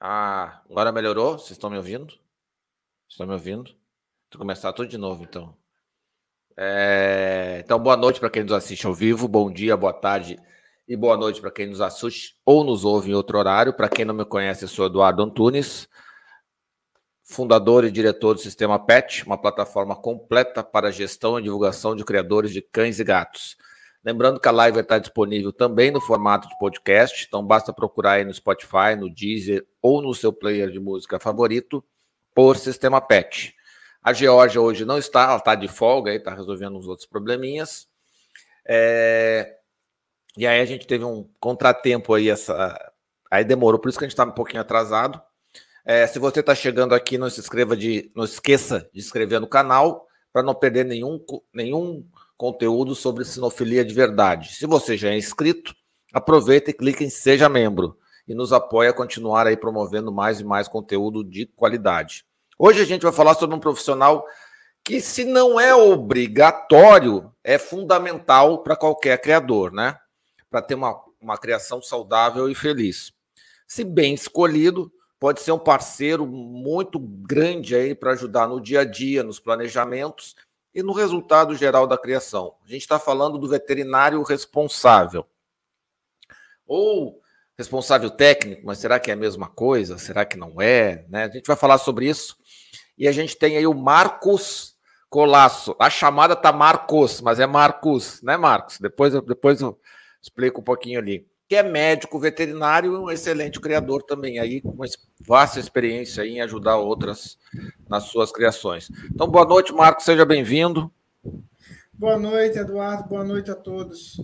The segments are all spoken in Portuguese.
Ah, agora melhorou? Vocês estão me ouvindo? Estão me ouvindo? Vou começar tudo de novo, então. É... Então, boa noite para quem nos assiste ao vivo, bom dia, boa tarde e boa noite para quem nos assiste ou nos ouve em outro horário. Para quem não me conhece, eu sou Eduardo Antunes, fundador e diretor do Sistema PET, uma plataforma completa para gestão e divulgação de criadores de cães e gatos. Lembrando que a live está disponível também no formato de podcast, então basta procurar aí no Spotify, no Deezer ou no seu player de música favorito por Sistema PET. A Georgia hoje não está, ela está de folga, está resolvendo uns outros probleminhas. É... E aí a gente teve um contratempo aí, essa... aí demorou, por isso que a gente está um pouquinho atrasado. É, se você está chegando aqui, não se inscreva de, não esqueça de inscrever no canal para não perder nenhum, nenhum conteúdo sobre sinofilia de verdade. Se você já é inscrito, aproveita e clique em Seja Membro e nos apoia a continuar aí promovendo mais e mais conteúdo de qualidade. Hoje a gente vai falar sobre um profissional que, se não é obrigatório, é fundamental para qualquer criador, né? Para ter uma, uma criação saudável e feliz. Se bem escolhido, pode ser um parceiro muito grande aí para ajudar no dia a dia, nos planejamentos e no resultado geral da criação. A gente está falando do veterinário responsável. Ou responsável técnico, mas será que é a mesma coisa? Será que não é? Né? A gente vai falar sobre isso. E a gente tem aí o Marcos Colasso. A chamada tá Marcos, mas é Marcos, né, Marcos? Depois, depois eu explico um pouquinho ali. Que é médico veterinário e um excelente criador também, aí, com uma vasta experiência em ajudar outras nas suas criações. Então, boa noite, Marcos, seja bem-vindo. Boa noite, Eduardo, boa noite a todos.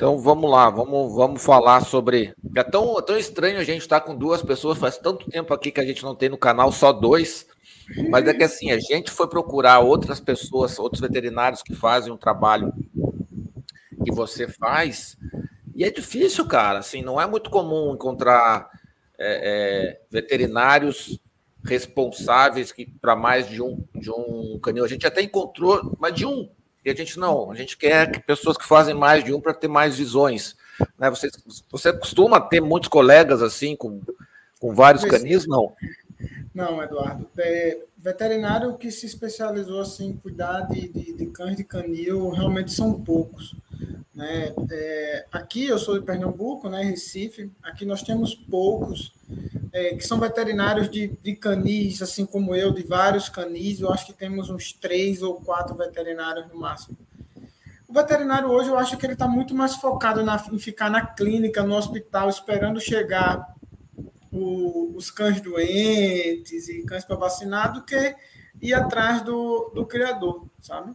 Então vamos lá, vamos, vamos falar sobre. É tão, tão estranho a gente estar com duas pessoas, faz tanto tempo aqui que a gente não tem no canal só dois, mas é que assim, a gente foi procurar outras pessoas, outros veterinários que fazem um trabalho que você faz, e é difícil, cara. Assim, não é muito comum encontrar é, é, veterinários responsáveis para mais de um, de um canil. A gente até encontrou, mas de um. E a gente não. A gente quer que pessoas que fazem mais de um para ter mais visões. Né? Você, você costuma ter muitos colegas assim, com, com vários canis? Não. Não, Eduardo. É, veterinário que se especializou assim, em cuidar de, de, de cães de canil realmente são poucos. Né? É, aqui eu sou de Pernambuco, né, Recife. Aqui nós temos poucos é, que são veterinários de, de canis, assim como eu, de vários canis. Eu acho que temos uns três ou quatro veterinários no máximo. O veterinário hoje eu acho que ele está muito mais focado na, em ficar na clínica, no hospital, esperando chegar o, os cães doentes e cães para vacinar do que ir atrás do, do criador, sabe?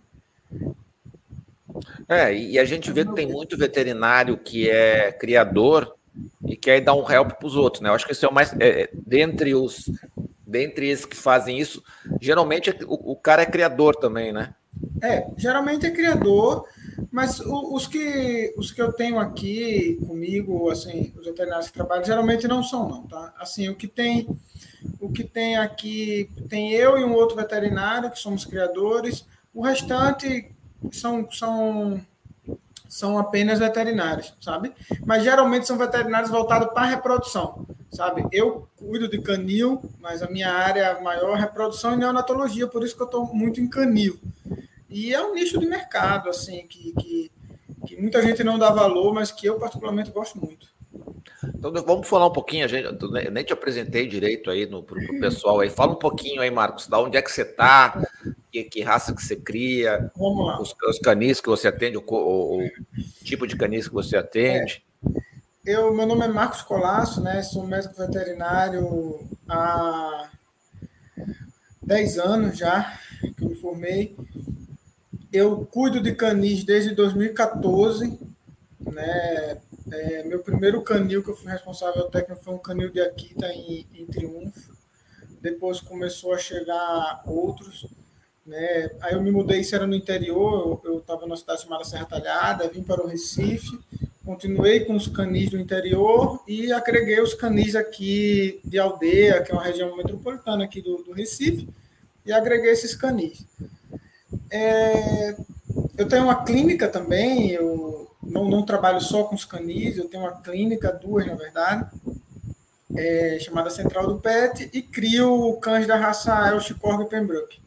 É, e a gente vê que tem muito veterinário que é criador e quer dar um help para os outros, né? Eu acho que esse é o mais. É, é, dentre os. Dentre esses que fazem isso, geralmente o, o, cara é criador também, né? É, geralmente é criador, mas os que, os que eu tenho aqui comigo, assim, os veterinários que trabalham, geralmente não são, não, tá? Assim, o que tem. O que tem aqui, tem eu e um outro veterinário, que somos criadores, o restante são, são, são apenas veterinários, sabe? Mas geralmente são veterinários voltados para a reprodução, sabe? Eu cuido de canil, mas a minha área maior é reprodução e neonatologia, por isso que eu estou muito em canil. E é um nicho de mercado, assim, que, que, que muita gente não dá valor, mas que eu particularmente gosto muito. Então vamos falar um pouquinho, a gente, eu nem te apresentei direito aí no, pro, pro pessoal aí. Fala um pouquinho aí, Marcos, da onde é que você está, que, que, raça que você cria, os, os, canis que você atende, o, o, o, tipo de canis que você atende. É. Eu, meu nome é Marcos Colasso, né? Sou médico veterinário há 10 anos já que eu me formei. Eu cuido de canis desde 2014, né? É, meu primeiro canil que eu fui responsável técnico foi um canil de Akita em, em Triunfo. Depois começou a chegar outros. Né? Aí eu me mudei, isso era no interior, eu estava numa cidade chamada Serra Talhada, vim para o Recife, continuei com os canis do interior e agreguei os canis aqui de Aldeia, que é uma região metropolitana aqui do, do Recife, e agreguei esses canis. É, eu tenho uma clínica também, eu não, não trabalho só com os canis, eu tenho uma clínica, duas na verdade, é, chamada Central do Pet, e crio cães da raça Elsh Korg Pembroke.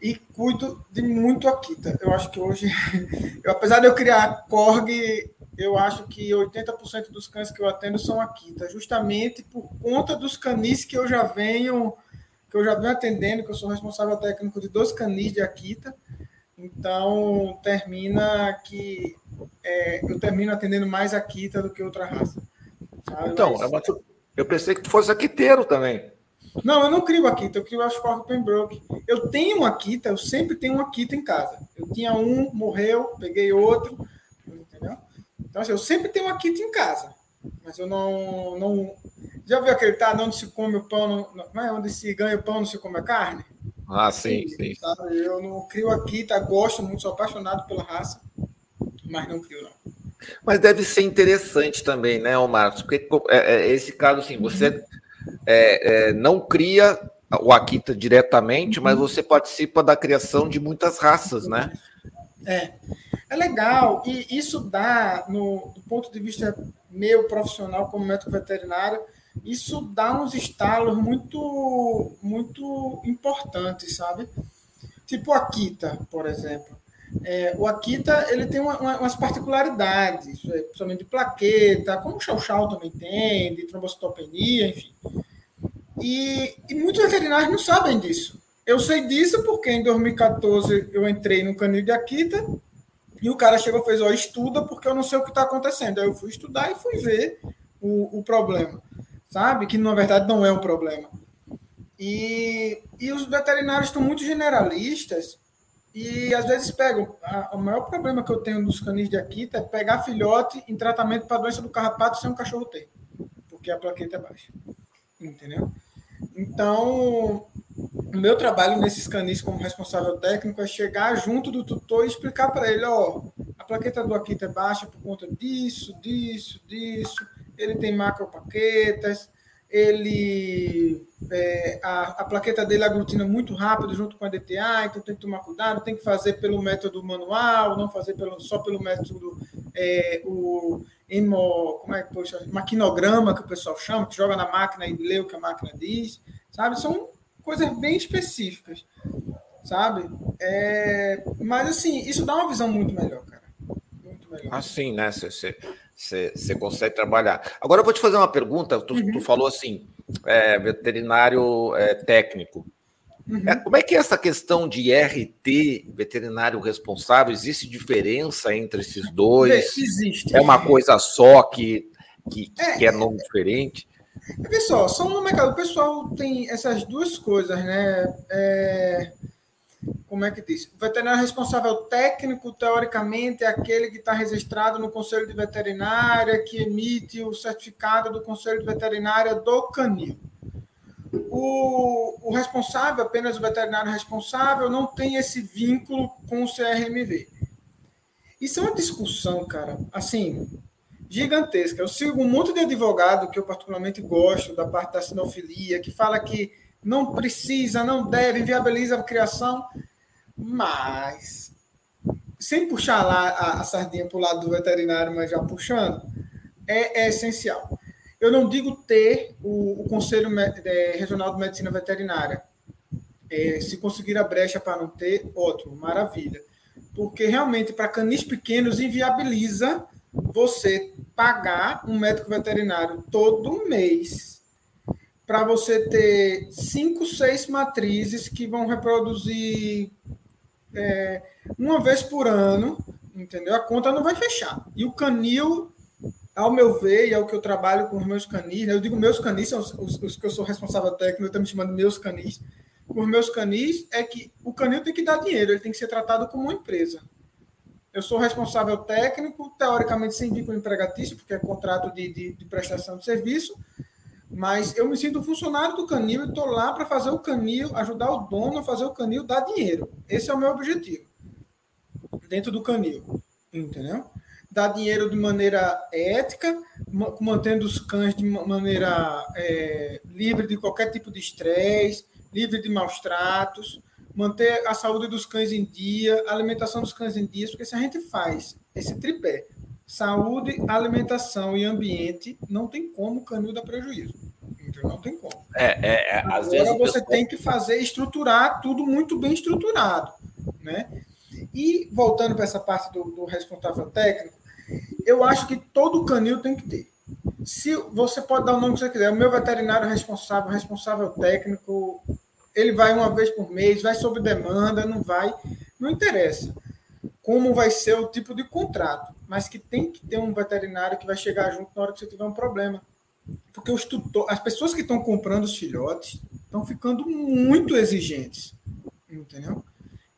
E cuido de muito Akita. Eu acho que hoje, eu, apesar de eu criar Korg, eu acho que 80% dos cães que eu atendo são Akita, justamente por conta dos canis que eu já venho que eu já venho atendendo, que eu sou responsável técnico de dois canis de Akita. Então, termina que é, eu termino atendendo mais Akita do que outra raça. Sabe? Então, Mas, é eu pensei que tu fosse Akiteiro também. Não, eu não crio Akita, eu crio Ashford Pembroke. Eu tenho um Akita, eu sempre tenho um Akita em casa. Eu tinha um, morreu, peguei outro, entendeu? Então, assim, eu sempre tenho um Akita em casa. Mas eu não, não, já viu aquele tá onde se come o pão, não, não é onde se ganha o pão, não se come a carne? Ah, sim, sim. Sabe? Eu não crio aqui, tá? Gosto muito, sou apaixonado pela raça, mas não crio, não. Mas deve ser interessante também, né, Marcos? Porque é, é, esse caso, assim, você é, é, não cria o Akita diretamente, mas uhum. você participa da criação de muitas raças, né? É, é legal. E isso dá, no, do ponto de vista meu profissional como médico veterinário, isso dá uns estalos muito, muito importantes, sabe? Tipo o Akita, por exemplo. É, o Akita ele tem uma, uma, umas particularidades, é, principalmente de plaqueta, como o Chau Chau também tem, de trombocitopenia, enfim. E, e muitos veterinários não sabem disso. Eu sei disso porque em 2014 eu entrei no canil de Akita e o cara chegou e fez, ó, estuda porque eu não sei o que está acontecendo. Aí eu fui estudar e fui ver o, o problema sabe? Que na verdade não é um problema. E, e os veterinários estão muito generalistas e às vezes pegam. A, o maior problema que eu tenho dos canis de Akita é pegar filhote em tratamento para doença do carrapato sem um cachorro ter, porque a plaqueta é baixa. Entendeu? Então, o meu trabalho nesses canis como responsável técnico é chegar junto do tutor e explicar para ele: ó, a plaqueta do Akita é baixa por conta disso, disso, disso ele tem macropaquetas, ele é, a, a, plaqueta dele aglutina muito rápido junto com a DTA, então tem que tomar cuidado, tem que fazer pelo método manual, não fazer pelo, só pelo método é, o hemo, como é que poxa, maquinograma que o pessoal chama, que joga na máquina e lê o que a máquina diz, sabe? São coisas bem específicas, sabe? É, mas assim, isso dá uma visão muito melhor, cara. Muito melhor. Assim, né? Você você consegue trabalhar. Agora eu vou te fazer uma pergunta. Tu, uhum. tu falou assim, é, veterinário é, técnico. Uhum. É, como é que é essa questão de RT, veterinário responsável? Existe diferença entre esses dois? Existe. É uma coisa só que, que, que é, é nome diferente? Pessoal, só no mercado. O pessoal tem essas duas coisas, né? É como é que diz? O veterinário responsável técnico, teoricamente, é aquele que está registrado no Conselho de Veterinária, que emite o certificado do Conselho de Veterinária do canil. O, o responsável, apenas o veterinário responsável, não tem esse vínculo com o CRMV. Isso é uma discussão, cara, assim, gigantesca. Eu sigo um monte de advogado que eu particularmente gosto, da parte da sinofilia, que fala que não precisa, não deve, inviabiliza a criação, mas sem puxar lá a, a sardinha para o lado do veterinário, mas já puxando, é, é essencial. Eu não digo ter o, o Conselho é, Regional de Medicina Veterinária. É, se conseguir a brecha para não ter, ótimo, maravilha. Porque realmente, para canis pequenos, inviabiliza você pagar um médico veterinário todo mês para você ter cinco, seis matrizes que vão reproduzir é, uma vez por ano, entendeu? A conta não vai fechar. E o canil, ao meu ver, e é o que eu trabalho com os meus canis, né? eu digo meus canis, são os, os, os que eu sou responsável técnico, eu estou me chamando meus canis. Com os meus canis, é que o canil tem que dar dinheiro, ele tem que ser tratado como uma empresa. Eu sou responsável técnico, teoricamente sem vínculo empregatício, porque é contrato de, de, de prestação de serviço, mas eu me sinto funcionário do canil e estou lá para fazer o canil, ajudar o dono a fazer o canil dar dinheiro. Esse é o meu objetivo. Dentro do canil. Entendeu? Dar dinheiro de maneira ética, mantendo os cães de maneira é, livre de qualquer tipo de estresse, livre de maus tratos, manter a saúde dos cães em dia, a alimentação dos cães em dia, porque se a gente faz esse tripé, saúde, alimentação e ambiente, não tem como o canil dar prejuízo. Então não tem como. É, é, é às Agora vezes você tem que fazer, estruturar tudo muito bem estruturado, né? E voltando para essa parte do, do responsável técnico, eu acho que todo canil tem que ter. Se você pode dar o nome que você quiser, o meu veterinário responsável, responsável técnico, ele vai uma vez por mês, vai sob demanda, não vai, não interessa como vai ser o tipo de contrato, mas que tem que ter um veterinário que vai chegar junto na hora que você tiver um problema. Porque os tutor, as pessoas que estão comprando os filhotes estão ficando muito exigentes, entendeu?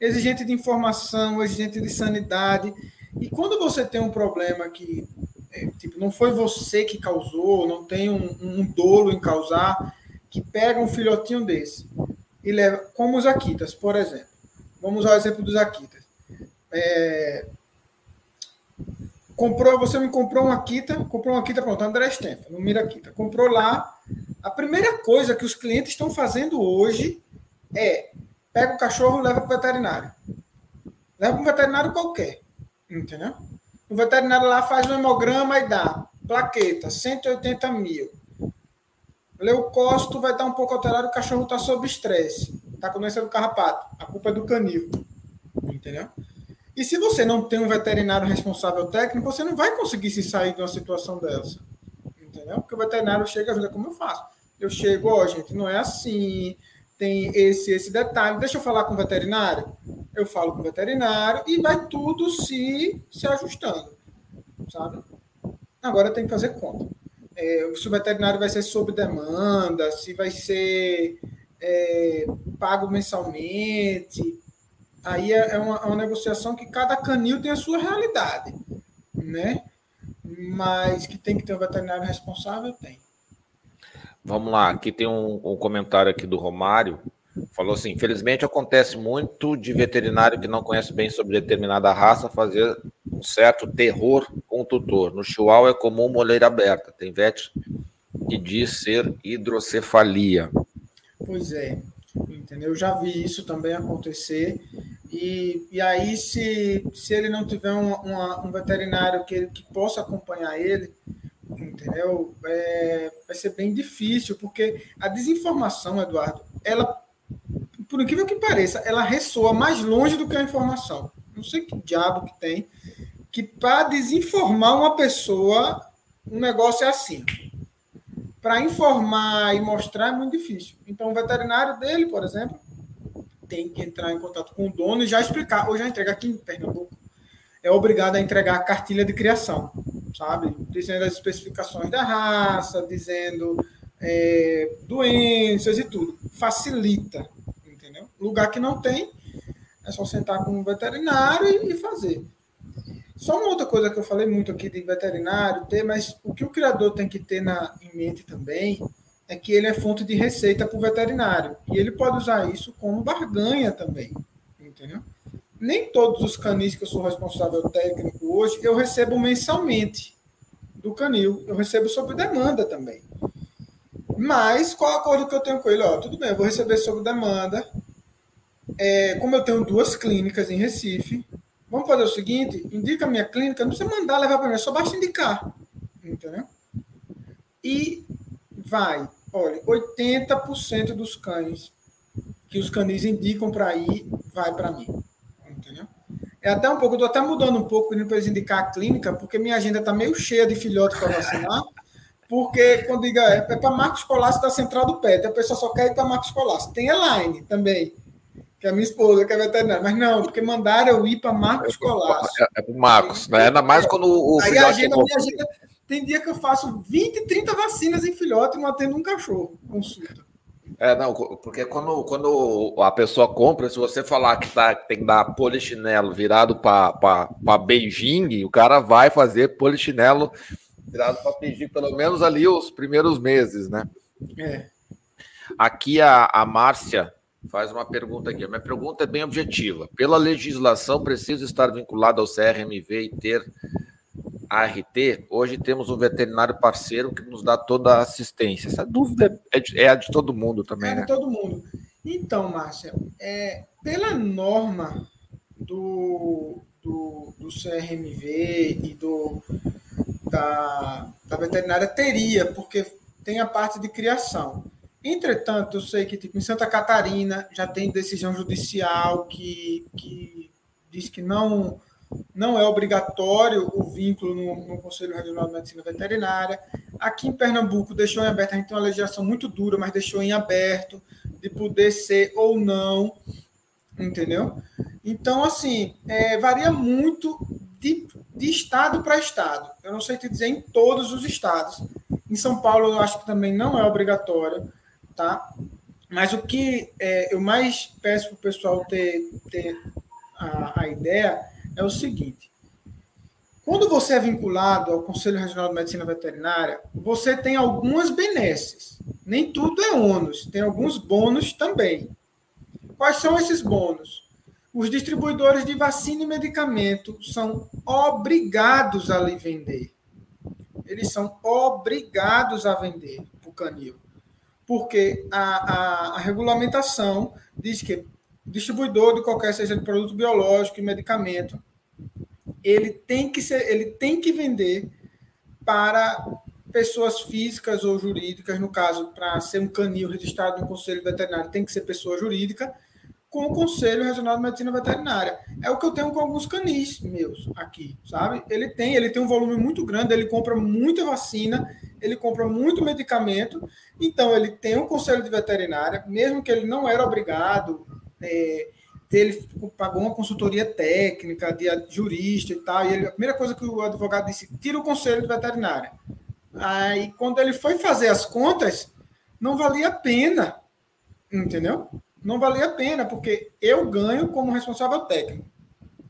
Exigente de informação, exigente de sanidade. E quando você tem um problema que é, tipo, não foi você que causou, não tem um, um dolo em causar, que pega um filhotinho desse e leva, como os Akitas, por exemplo. Vamos usar o exemplo dos Akitas. É, comprou, você me comprou uma Akita, comprou uma Akita, pronto, André Stenfa, no Miraquita. Comprou lá. A primeira coisa que os clientes estão fazendo hoje é pega o cachorro leva para o veterinário. Leva para um veterinário qualquer. Entendeu? O veterinário lá faz um hemograma e dá plaqueta, 180 mil. Leucócito vai estar um pouco alterado, o cachorro está sob estresse. Está com doença do carrapato. A culpa é do canil. Entendeu? E se você não tem um veterinário responsável técnico, você não vai conseguir se sair de uma situação dessa. Entendeu? Porque o veterinário chega e ajuda como eu faço. Eu chego, ó, oh, gente, não é assim, tem esse esse detalhe. Deixa eu falar com o veterinário. Eu falo com o veterinário e vai tudo se, se ajustando, sabe? Agora tem que fazer conta. É, se o veterinário vai ser sob demanda, se vai ser é, pago mensalmente. Aí é, é uma, é uma negociação que cada canil tem a sua realidade, né? Mas que tem que ter um veterinário responsável, tem. Vamos lá, aqui tem um, um, comentário aqui do Romário. Falou assim: infelizmente acontece muito de veterinário que não conhece bem sobre determinada raça fazer um certo terror com o tutor. No Chihuahua é comum moleira aberta. Tem vet que diz ser hidrocefalia. Pois é, entendeu? Eu já vi isso também acontecer. E, e aí, se, se ele não tiver um, uma, um veterinário que, que possa acompanhar ele, entendeu? É, vai ser bem difícil, porque a desinformação, Eduardo, ela, por incrível que pareça, ela ressoa mais longe do que a informação. Não sei que diabo que tem, que para desinformar uma pessoa, um negócio é assim. Para informar e mostrar é muito difícil. Então, o veterinário dele, por exemplo, tem que entrar em contato com o dono e já explicar, ou já entrega aqui em Pernambuco, é obrigado a entregar a cartilha de criação sabe? Dizendo as especificações da raça, dizendo é, doenças e tudo. Facilita, entendeu? Lugar que não tem, é só sentar com um veterinário e fazer. Só uma outra coisa que eu falei muito aqui de veterinário ter, mas o que o criador tem que ter na, em mente também é que ele é fonte de receita para o veterinário. E ele pode usar isso como barganha também. Entendeu? nem todos os canis que eu sou responsável técnico hoje eu recebo mensalmente do canil. Eu recebo sob demanda também. Mas qual acordo que eu tenho com ele? Ó, tudo bem, eu vou receber sob demanda. É, como eu tenho duas clínicas em Recife, vamos fazer o seguinte: indica a minha clínica, não precisa mandar levar para mim, só basta indicar. Entendeu? E vai, olha, 80% dos cães que os canis indicam para ir, vai para mim entendeu? É até um pouco, eu estou até mudando um pouco, para eles indicar a clínica, porque minha agenda está meio cheia de filhotes para vacinar, porque quando diga é, é para Marcos Colasso da Central do Pet, a pessoa só quer ir para Marcos Colasso. Tem Elaine também, que é a minha esposa, que é veterinária, mas não, porque mandaram eu ir para Marcos Colasso. É, é para Marcos, né? Ainda mais quando o Aí a agenda, minha agenda, tem dia que eu faço 20, 30 vacinas em filhote e não atendo um cachorro, consulta. É, não, porque quando, quando a pessoa compra, se você falar que tá, tem que dar polichinelo virado para Beijing, o cara vai fazer polichinelo virado para Beijing, pelo menos ali os primeiros meses, né? É. Aqui a, a Márcia faz uma pergunta aqui. Minha pergunta é bem objetiva. Pela legislação, precisa estar vinculado ao CRMV e ter ART, hoje temos um veterinário parceiro que nos dá toda a assistência. Essa dúvida é, de, é a de todo mundo também, é né? de todo mundo. Então, Márcia, é, pela norma do, do, do CRMV e do, da, da veterinária, teria, porque tem a parte de criação. Entretanto, eu sei que tipo, em Santa Catarina já tem decisão judicial que, que diz que não, não é obrigatório o vínculo no, no, Conselho Regional de Medicina Veterinária. Aqui em Pernambuco deixou em aberto, a gente tem uma legislação muito dura, mas deixou em aberto de poder ser ou não, entendeu? Então, assim, é, varia muito de, de estado para estado. Eu não sei te dizer em todos os estados. Em São Paulo, eu acho que também não é obrigatório, tá? Mas o que é, eu mais peço para o pessoal ter, ter a, a ideia é o seguinte: quando você é vinculado ao Conselho Regional de Medicina Veterinária, você tem algumas benesses. Nem tudo é ônus, tem alguns bônus também. Quais são esses bônus? Os distribuidores de vacina e medicamento são obrigados a lhe vender. Eles são obrigados a vender o canil. Porque a, a, a regulamentação diz que distribuidor de qualquer seja de produto biológico e medicamento, ele tem que ser, ele tem que vender para pessoas físicas ou jurídicas, no caso, para ser um canil registrado no Conselho Veterinário, tem que ser pessoa jurídica, com o Conselho Regional de Medicina Veterinária. É o que eu tenho com alguns canis meus aqui, sabe? Ele tem, ele tem um volume muito grande, ele compra muita vacina, ele compra muito medicamento, então ele tem um Conselho de Veterinária, mesmo que ele não era obrigado, é, ele pagou uma consultoria técnica, de jurista e tal, e ele, a primeira coisa que o advogado disse, tira o conselho de veterinária. Aí, quando ele foi fazer as contas, não valia a pena, entendeu? Não valia a pena, porque eu ganho como responsável técnico.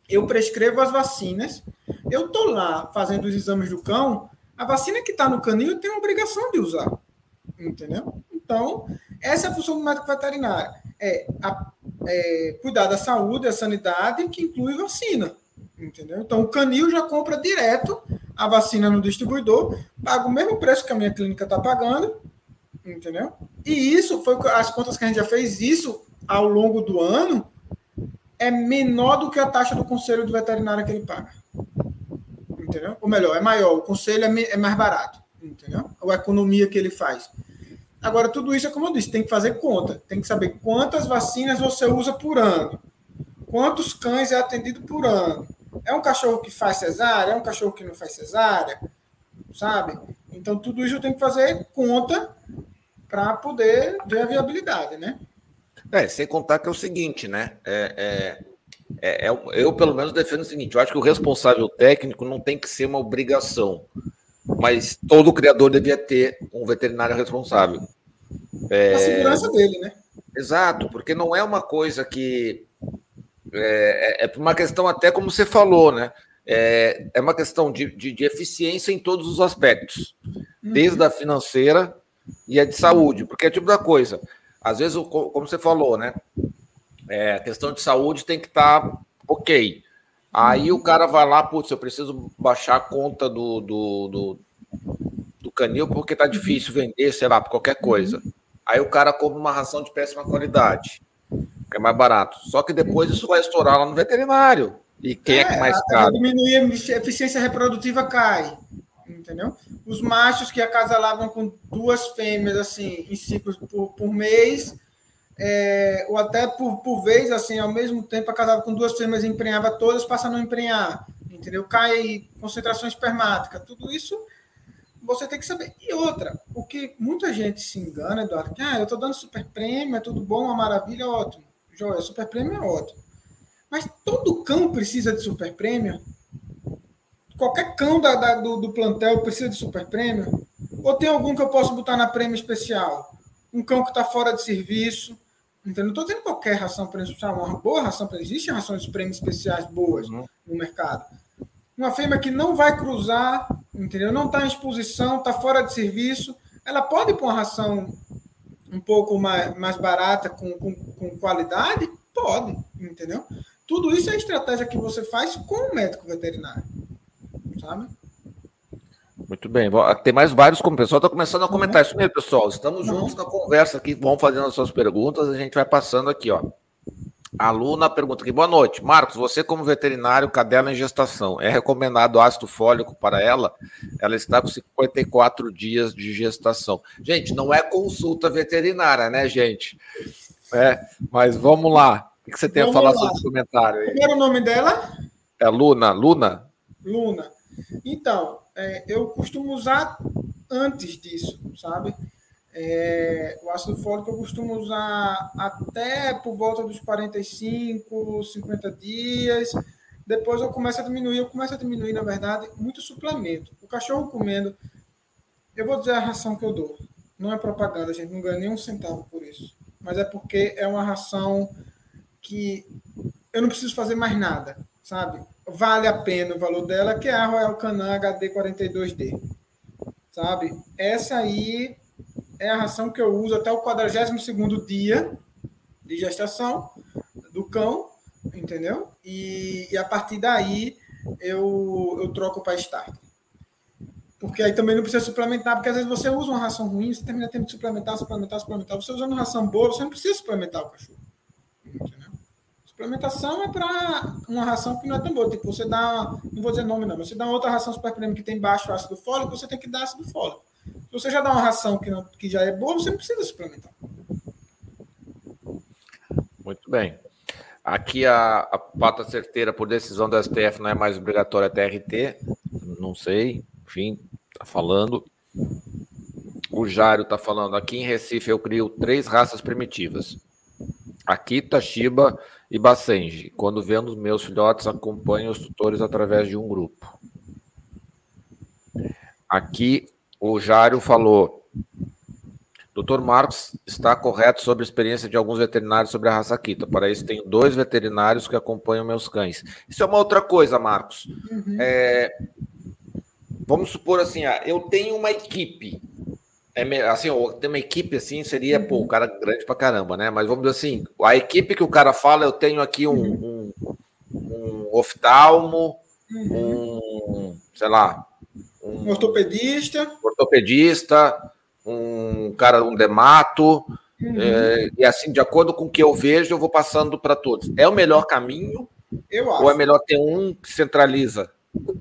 Eu prescrevo as vacinas, eu estou lá fazendo os exames do cão, a vacina que está no canil tem obrigação de usar, entendeu? Então, essa é a função do médico veterinário, é, a, é cuidar da saúde, da sanidade, que inclui vacina, entendeu? Então, o canil já compra direto a vacina no distribuidor, paga o mesmo preço que a minha clínica está pagando, entendeu? E isso foi as contas que a gente já fez, isso ao longo do ano é menor do que a taxa do conselho do veterinário que ele paga. Entendeu? Ou melhor, é maior, o conselho é, é mais barato, entendeu? A economia que ele faz. Agora, tudo isso é como eu disse, tem que fazer conta, tem que saber quantas vacinas você usa por ano, quantos cães é atendido por ano, é um cachorro que faz cesárea? É um cachorro que não faz cesárea? Sabe? Então, tudo isso eu tenho que fazer conta para poder ver a viabilidade, né? É, sem contar que é o seguinte, né? É, é, é, é, eu, pelo menos, defendo o seguinte: eu acho que o responsável técnico não tem que ser uma obrigação, mas todo criador devia ter um veterinário responsável. É, a segurança dele, né? Exato, porque não é uma coisa que é, é, é uma questão até como você falou, né? É, é uma questão de, de, de eficiência em todos os aspectos, uhum. desde a financeira e a de saúde, porque é tipo da coisa. Às vezes, como você falou, né? É, a questão de saúde tem que estar tá ok. Aí o cara vai lá, putz, eu preciso baixar a conta do, do, do, do canil porque tá difícil vender, sei lá, por qualquer coisa. Aí o cara compra uma ração de péssima qualidade que é mais barato. Só que depois isso vai estourar lá no veterinário. E quem é, é que mais caro? Diminuir a eficiência reprodutiva cai. Entendeu? Os machos que acasalavam com duas fêmeas assim em ciclos por, por mês, é, ou até por, por vez, assim, ao mesmo tempo acasava com duas fêmeas e emprenhava todas, passa a não emprenhar. Entendeu? Cai concentração espermática. Tudo isso você tem que saber. E outra, o que muita gente se engana, Eduardo, que ah, eu estou dando super prêmio, é tudo bom, uma maravilha, ótimo. Joia, super prêmio é ótimo. Mas todo cão precisa de super prêmio? Qualquer cão da, da, do, do, plantel precisa de super prêmio? Ou tem algum que eu posso botar na prêmio especial? Um cão que está fora de serviço? Entendeu? Não estou dizendo qualquer ração prêmio especial, uma boa ração prêmio. Existem rações de prêmio especiais boas uhum. no mercado. Uma fêmea que não vai cruzar, entendeu? Não está em exposição, está fora de serviço, ela pode ir para uma ração um pouco mais, mais barata, com, com, com qualidade? Pode, entendeu? Tudo isso é estratégia que você faz com o médico veterinário, sabe? Muito bem. Tem mais vários como pessoal está começando a comentar isso mesmo, pessoal. Estamos juntos na conversa aqui, vão fazendo as suas perguntas, a gente vai passando aqui, ó. A Luna pergunta aqui, boa noite. Marcos, você como veterinário, cadela em gestação, é recomendado ácido fólico para ela? Ela está com 54 dias de gestação. Gente, não é consulta veterinária, né, gente? É, mas vamos lá. O que você tem vamos a falar lá. sobre esse comentário aí? Qual o nome dela? É Luna. Luna? Luna. Então, é, eu costumo usar antes disso, sabe? É, o ácido fólico eu costumo usar até por volta dos 45, 50 dias. Depois eu começo a diminuir, eu começo a diminuir, na verdade, muito suplemento. O cachorro comendo, eu vou dizer a ração que eu dou. Não é propaganda, a gente não ganha nem um centavo por isso. Mas é porque é uma ração que eu não preciso fazer mais nada, sabe? Vale a pena o valor dela, que é a Royal Canin HD 42D. Sabe? Essa aí é a ração que eu uso até o 42 dia de gestação do cão, entendeu? E, e a partir daí eu, eu troco para start. Porque aí também não precisa suplementar, porque às vezes você usa uma ração ruim, você termina tendo que suplementar, suplementar, suplementar. Você usando ração boa, você não precisa suplementar o cachorro. Entendeu? Suplementação é para uma ração que não é tão boa. Tipo, você dá, não vou dizer nome não, mas você dá outra ração super premium que tem baixo ácido fólico, você tem que dar ácido fólico. Se você já dá uma ração que, não, que já é boa, você não precisa suplementar. Muito bem. Aqui a, a pata certeira por decisão do STF não é mais obrigatória a TRT. Não sei, enfim, tá falando. O Jário tá falando. Aqui em Recife eu crio três raças primitivas: Akita, Shiba e Basenji. Quando vendo meus filhotes, acompanho os tutores através de um grupo. Aqui o Jário falou. Doutor Marcos está correto sobre a experiência de alguns veterinários sobre a raça Kita. Para isso, tenho dois veterinários que acompanham meus cães. Isso é uma outra coisa, Marcos. Uhum. É, vamos supor assim, ah, eu tenho uma equipe. É, assim, ter uma equipe assim seria, uhum. pô, um cara grande pra caramba, né? Mas vamos dizer assim, a equipe que o cara fala, eu tenho aqui um, uhum. um, um oftalmo, uhum. um, sei lá, um ortopedista. Ortopedista, um cara, um demato. Uhum. É, e assim, de acordo com o que eu vejo, eu vou passando para todos. É o melhor caminho? Eu acho. Ou é melhor ter um que centraliza?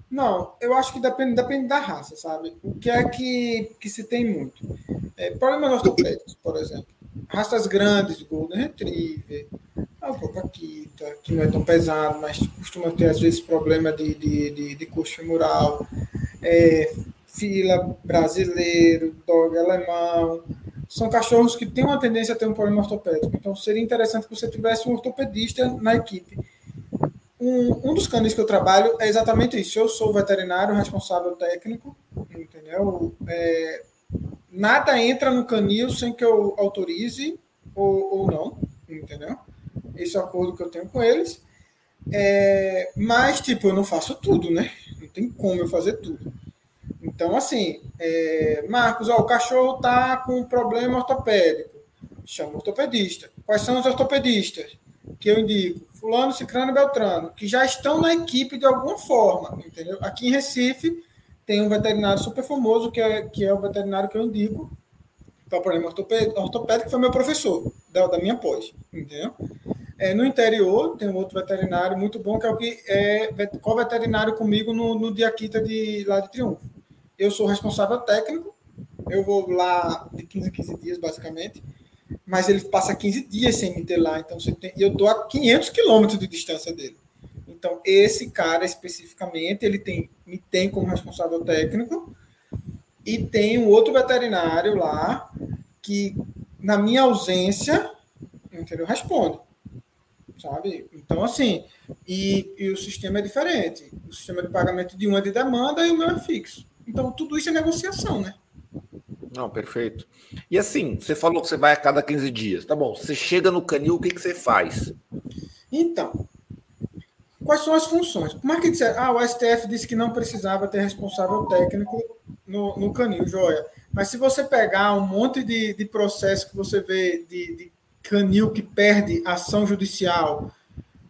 Não, eu acho que depende, depende da raça, sabe? O que é que, que se tem muito? É, problemas ortopédicos, por exemplo. Raças grandes, Golden Retriever, a Copaquita, que não é tão pesado, mas costuma ter, às vezes, problema de, de, de, de femoral é, fila brasileiro, dog alemão. São cachorros que têm uma tendência a ter um problema ortopédico. Então, seria interessante que você tivesse um ortopedista na equipe. Um, um dos canis que eu trabalho é exatamente isso. Eu sou veterinário responsável técnico, entendeu? É, nada entra no canil sem que eu autorize ou, ou não, entendeu? Esse é o acordo que eu tenho com eles. É, mas, tipo, eu não faço tudo, né? Não tem como eu fazer tudo. Então, assim, é, Marcos, ó, o cachorro tá com um problema ortopédico. Chama o ortopedista. Quais são os ortopedistas que eu indico? Fulano, Cicrano e Beltrano, que já estão na equipe de alguma forma, entendeu? Aqui em Recife tem um veterinário super famoso, que é, que é o veterinário que eu indico para o problema ortopédico, que foi meu professor da, da minha pós, entendeu? É, no interior, tem um outro veterinário muito bom, que é o que é co-veterinário comigo no, no Diaquita de lá de Triunfo. Eu sou responsável técnico, eu vou lá de 15 a 15 dias, basicamente, mas ele passa 15 dias sem me ter lá, então tem, eu estou a 500 quilômetros de distância dele. Então, esse cara especificamente, ele tem, me tem como responsável técnico, e tem um outro veterinário lá que, na minha ausência, entendeu? responde sabe? Então, assim, e, e o sistema é diferente. O sistema de pagamento de um é de demanda e o meu é fixo. Então, tudo isso é negociação, né? Não, perfeito. E assim, você falou que você vai a cada 15 dias. Tá bom, você chega no canil, o que, que você faz? Então, quais são as funções? Por mais que disser, ah, o STF disse que não precisava ter responsável técnico no, no canil, joia. Mas se você pegar um monte de, de processo que você vê de, de canil que perde ação judicial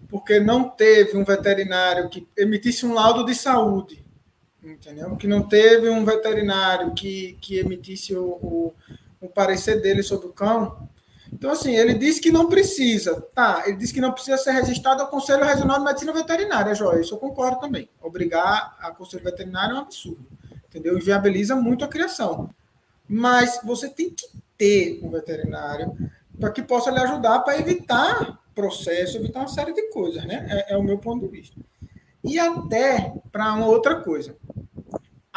porque não teve um veterinário que emitisse um laudo de saúde, entendeu? Que não teve um veterinário que, que emitisse o, o, o parecer dele sobre o cão. Então, assim, ele disse que não precisa, tá? Ele disse que não precisa ser registrado ao Conselho Regional de Medicina Veterinária, Joia. Isso eu concordo também. Obrigar a Conselho Veterinário é um absurdo, entendeu? Inviabiliza muito a criação. Mas você tem que ter um veterinário para que possa lhe ajudar para evitar processo, evitar uma série de coisas, né? É, é o meu ponto de vista. E até para uma outra coisa.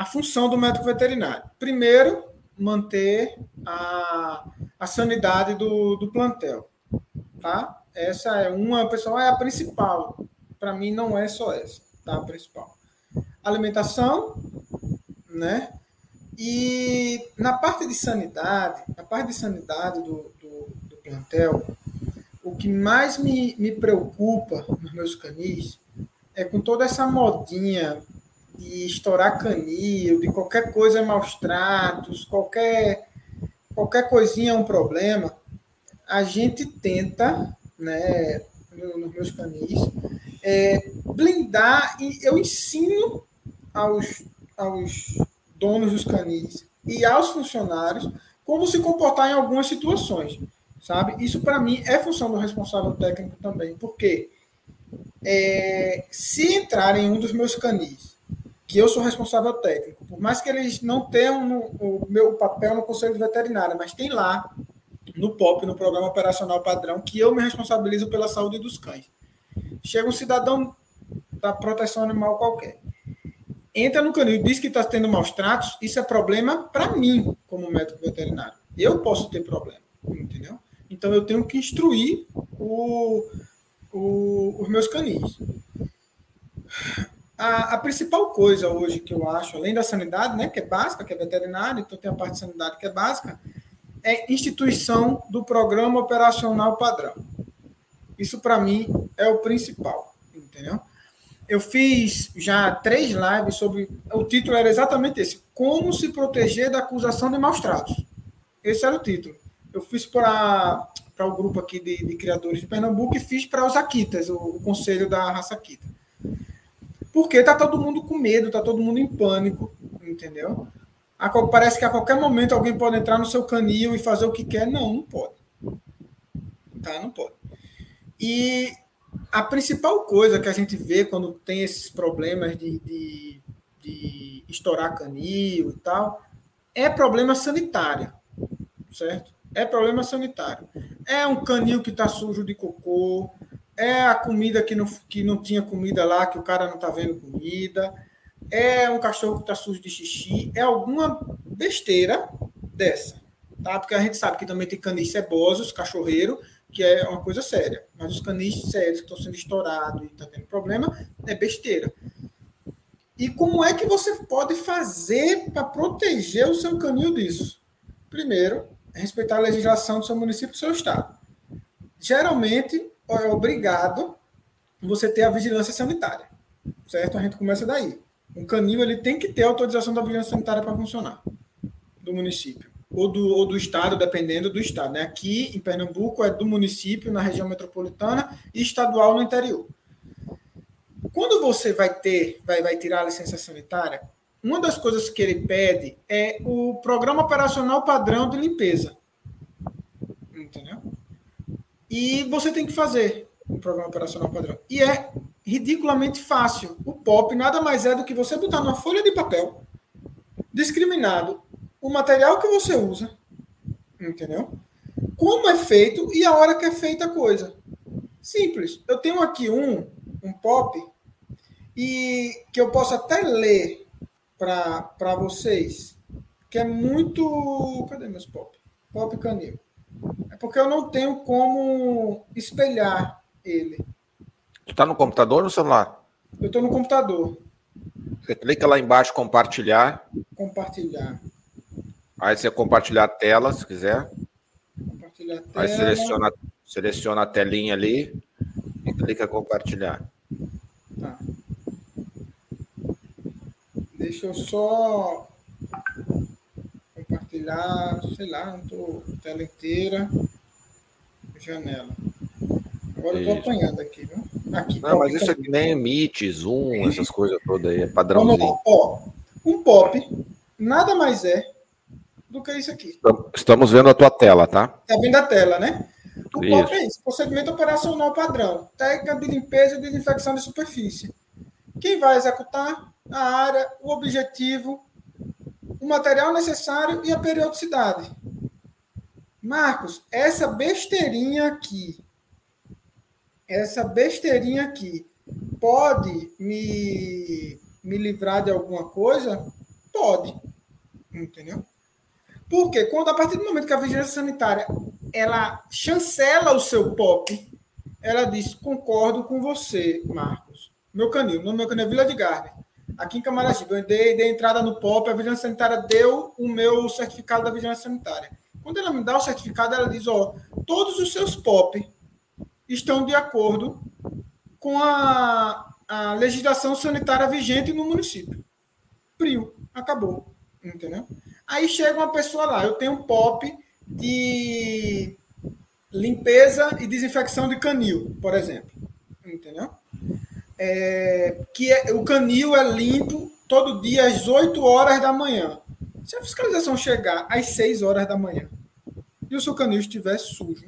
A função do médico veterinário. Primeiro, manter a, a sanidade do, do plantel. Tá? Essa é uma, pessoal, é a principal. Para mim, não é só essa, tá? A principal. Alimentação, né? E na parte de sanidade, na parte de sanidade do, do, do plantel, o que mais me, me preocupa nos meus canis é com toda essa modinha de estourar canil, de qualquer coisa maus tratos, qualquer, qualquer coisinha é um problema, a gente tenta, né, nos meus canis, é, blindar e eu ensino aos, aos donos dos canis e aos funcionários como se comportar em algumas situações, sabe? Isso para mim é função do responsável técnico também, porque é, se entrar em um dos meus canis, que eu sou responsável técnico, por mais que eles não tenham no, o meu papel no Conselho de Veterinária, mas tem lá no POP, no Programa Operacional Padrão, que eu me responsabilizo pela saúde dos cães. Chega um cidadão da proteção animal qualquer, entra no canil e diz que está tendo maus tratos, isso é problema para mim, como médico veterinário. Eu posso ter problema, entendeu? Então eu tenho que instruir o, o, os meus canis. A, a, principal coisa hoje que eu acho, além da sanidade, né, que é básica, que é veterinária, então tem a parte de sanidade que é básica, é instituição do programa operacional padrão. Isso para mim é o principal, entendeu? Eu fiz já três lives sobre. O título era exatamente esse: Como se proteger da acusação de maus tratos. Esse era o título. Eu fiz para o grupo aqui de, de, criadores de Pernambuco e fiz para os Akitas, o, o, conselho da raça Akita. Porque tá todo mundo com medo, tá todo mundo em pânico, entendeu? A, parece que a qualquer momento alguém pode entrar no seu canil e fazer o que quer. Não, não pode. Tá, não pode. E a principal coisa que a gente vê quando tem esses problemas de, de, de estourar canil e tal é problema sanitário, certo? é problema sanitário. É um canil que está sujo de cocô, é a comida que não, que não tinha comida lá, que o cara não está vendo comida, é um cachorro que está sujo de xixi, é alguma besteira dessa. Tá? Porque a gente sabe que também tem canis cebosos, cachorreiro, que é uma coisa séria. Mas os canis sérios que estão sendo estourados e está tendo problema, é besteira. E como é que você pode fazer para proteger o seu canil disso? Primeiro, respeitar a legislação do seu município, do seu estado. Geralmente, é obrigado você ter a vigilância sanitária, certo? A gente começa daí. Um canil ele tem que ter autorização da vigilância sanitária para funcionar do município ou do, ou do estado, dependendo do estado. Né? Aqui em Pernambuco é do município na região metropolitana e estadual no interior. Quando você vai ter, vai, vai tirar a licença sanitária, uma das coisas que ele pede é o programa operacional padrão de limpeza. Entendeu? E você tem que fazer o programa operacional padrão. E é ridiculamente fácil. O POP nada mais é do que você botar numa folha de papel discriminado o material que você usa, entendeu? Como é feito e a hora que é feita a coisa. Simples. Eu tenho aqui um, um POP e que eu posso até ler para vocês, que é muito. Cadê meus pop? Pop canil. É porque eu não tenho como espelhar ele. Tu tá no computador ou no celular? Eu estou no computador. Você clica lá embaixo, compartilhar. Compartilhar. Aí você compartilhar a tela, se quiser. Compartilhar a tela. Aí seleciona, seleciona a telinha ali e clica compartilhar. Tá. Deixa eu só compartilhar, sei lá, não tô tela inteira, janela. Agora eu tô apanhando aqui, viu? Aqui, Não, mas isso aqui nem emite, zoom, essas coisas todas aí, é padrãozinho. Ó, um pop nada mais é do que isso aqui. Estamos vendo a tua tela, tá? Está vendo a tela, né? O isso. POP é isso, procedimento operacional padrão, técnica de limpeza e desinfecção de superfície. Quem vai executar? A área, o objetivo, o material necessário e a periodicidade. Marcos, essa besteirinha aqui, essa besteirinha aqui, pode me, me livrar de alguma coisa? Pode. Entendeu? Porque quando a partir do momento que a vigilância sanitária ela chancela o seu POP, ela diz: concordo com você, Marcos. Meu canil, no meu canil é Vila de Garden. Aqui em Camaragibe, eu dei, dei entrada no POP, a vigilância sanitária deu o meu certificado da vigilância sanitária. Quando ela me dá o certificado, ela diz: ó, todos os seus POP estão de acordo com a, a legislação sanitária vigente no município. Frio, acabou. Entendeu? Aí chega uma pessoa lá, eu tenho um POP de limpeza e desinfecção de canil, por exemplo. Entendeu? É, que é, o canil é limpo todo dia às 8 horas da manhã. Se a fiscalização chegar às 6 horas da manhã e o seu canil estiver sujo,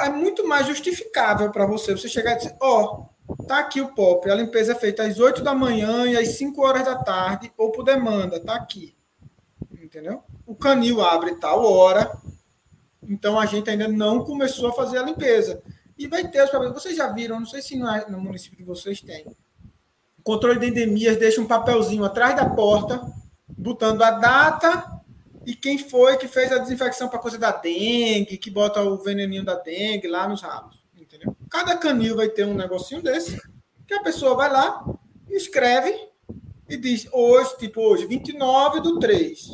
é muito mais justificável para você você chegar e dizer: Ó, oh, tá aqui o POP, a limpeza é feita às 8 da manhã e às 5 horas da tarde, ou por demanda, tá aqui entendeu? O canil abre tal hora, então a gente ainda não começou a fazer a limpeza. E vai ter os problemas. Vocês já viram, não sei se no, no município de vocês tem. O controle de endemias deixa um papelzinho atrás da porta, botando a data e quem foi que fez a desinfecção para coisa da dengue, que bota o veneninho da dengue lá nos rabos. Entendeu? Cada canil vai ter um negocinho desse, que a pessoa vai lá, escreve e diz, hoje, tipo hoje, 29 do 3.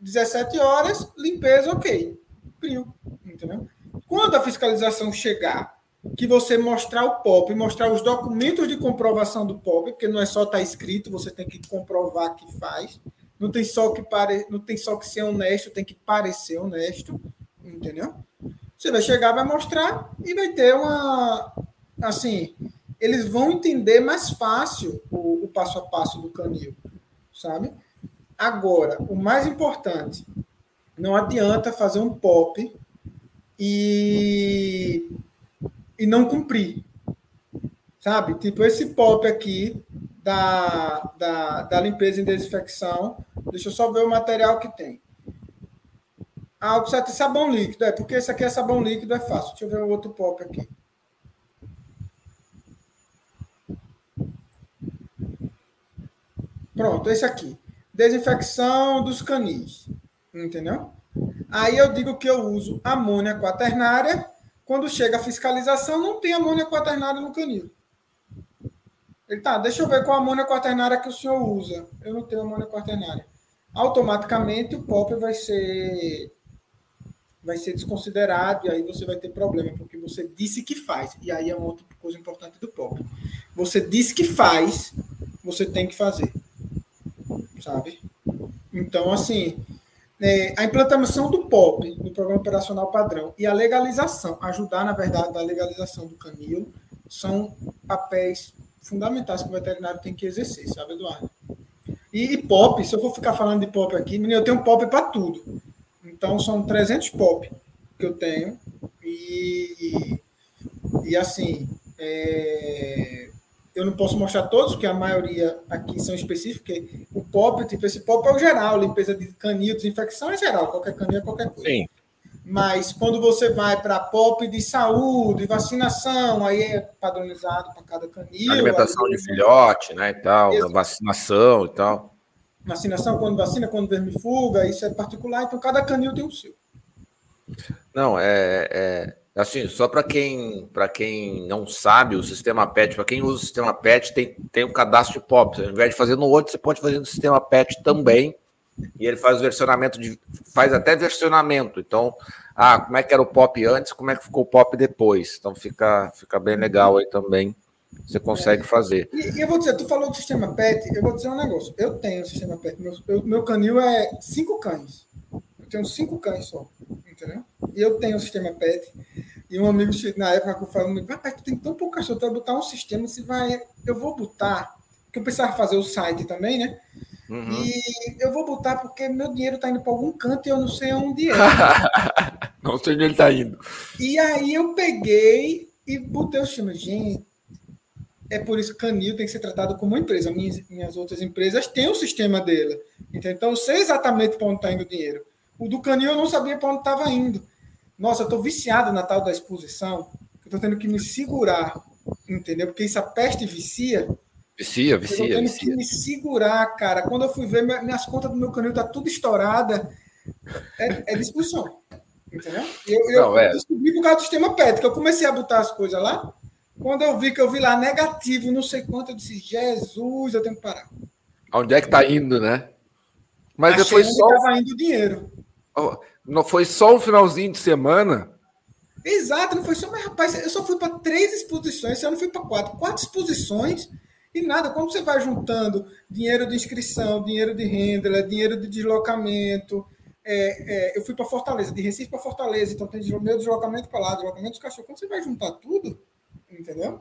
17 horas, limpeza, ok. Frio, entendeu? Quando a fiscalização chegar, que você mostrar o POP, mostrar os documentos de comprovação do POP, porque não é só estar tá escrito, você tem que comprovar que faz. Não tem só que pare... não tem só que ser honesto, tem que parecer honesto, entendeu? Você vai chegar, vai mostrar e vai ter uma assim, eles vão entender mais fácil o, o passo a passo do canil, sabe? Agora, o mais importante, não adianta fazer um pop e, e não cumprir. Sabe? Tipo, esse pop aqui da, da, da limpeza e desinfecção. Deixa eu só ver o material que tem. Ah, ter sabão líquido. É, porque esse aqui é sabão líquido, é fácil. Deixa eu ver o outro pop aqui. Pronto, esse aqui desinfecção dos canis. Entendeu? Aí eu digo que eu uso amônia quaternária. Quando chega a fiscalização, não tem amônia quaternária no canil. Ele tá, deixa eu ver qual amônia quaternária que o senhor usa. Eu não tenho amônia quaternária. Automaticamente o POP vai ser vai ser desconsiderado e aí você vai ter problema, porque você disse que faz. E aí é uma outra coisa importante do POP. Você disse que faz, você tem que fazer sabe? Então, assim, é, a implantação do POP, do Programa Operacional Padrão, e a legalização, ajudar, na verdade, na legalização do canil, são papéis fundamentais que o veterinário tem que exercer, sabe, Eduardo? E, e POP, se eu for ficar falando de POP aqui, menino, eu tenho POP para tudo. Então, são 300 POP que eu tenho. E, e, e assim, é, eu não posso mostrar todos, porque a maioria aqui são específicos. O POP, tipo, esse POP é o geral, limpeza de canil, desinfecção é geral, qualquer canil é qualquer coisa. Sim. Mas quando você vai para POP de saúde, vacinação, aí é padronizado para cada canil. Alimentação de filhote, né, e tal, vacinação e tal. Vacinação, quando vacina, quando vermifuga, isso é particular, então cada canil tem o seu. Não, é, é Assim, só para quem, quem não sabe, o sistema PET, para quem usa o sistema PET, tem, tem um cadastro de POP. Ao invés de fazer no outro, você pode fazer no sistema PET também. E ele faz o versionamento, de, faz até versionamento. Então, ah, como é que era o POP antes, como é que ficou o POP depois. Então, fica, fica bem legal aí também. Você consegue fazer. E, e, eu vou dizer, tu falou do sistema PET, eu vou dizer um negócio. Eu tenho o sistema PET, meu, eu, meu canil é cinco cães. Eu tenho cinco cães só, entendeu? E eu tenho o sistema PET. E um amigo na época falando, rapaz, tu tem tão pouco cachorro, tu vai botar um sistema, você vai. Eu vou botar, porque eu precisava fazer o site também, né? Uhum. E eu vou botar porque meu dinheiro tá indo para algum canto e eu não sei onde é. não sei onde ele tá indo. E aí eu peguei e botei o sistema. Gente, é por isso que Canil tem que ser tratado como uma empresa. Minhas, minhas outras empresas têm o sistema dele. Então eu sei exatamente para onde está indo o dinheiro. O do Canil eu não sabia para onde estava indo. Nossa, eu estou viciado na tal da exposição. Eu estou tendo que me segurar, entendeu? Porque isso a peste vicia. Vicia, vicia. Eu tô tendo vicia. que me segurar, cara. Quando eu fui ver, minhas contas do meu canil tá tudo estourada. É, é discussão. Entendeu? Eu, eu Não, é. descobri por causa do sistema PET, que eu comecei a botar as coisas lá. Quando eu vi que eu vi lá negativo, não sei quanto, eu disse, Jesus, eu tenho que parar. Onde é que tá indo, né? Mas Achei depois só. Tava indo dinheiro. Não foi só um finalzinho de semana. Exato, não foi só, mas rapaz, eu só fui para três exposições, eu não fui para quatro. Quatro exposições e nada. Quando você vai juntando dinheiro de inscrição, dinheiro de renda, dinheiro de deslocamento. É, é, eu fui para Fortaleza, de Recife para Fortaleza, então tem meu deslocamento para lá, deslocamento dos cachorros. Quando você vai juntar tudo, entendeu?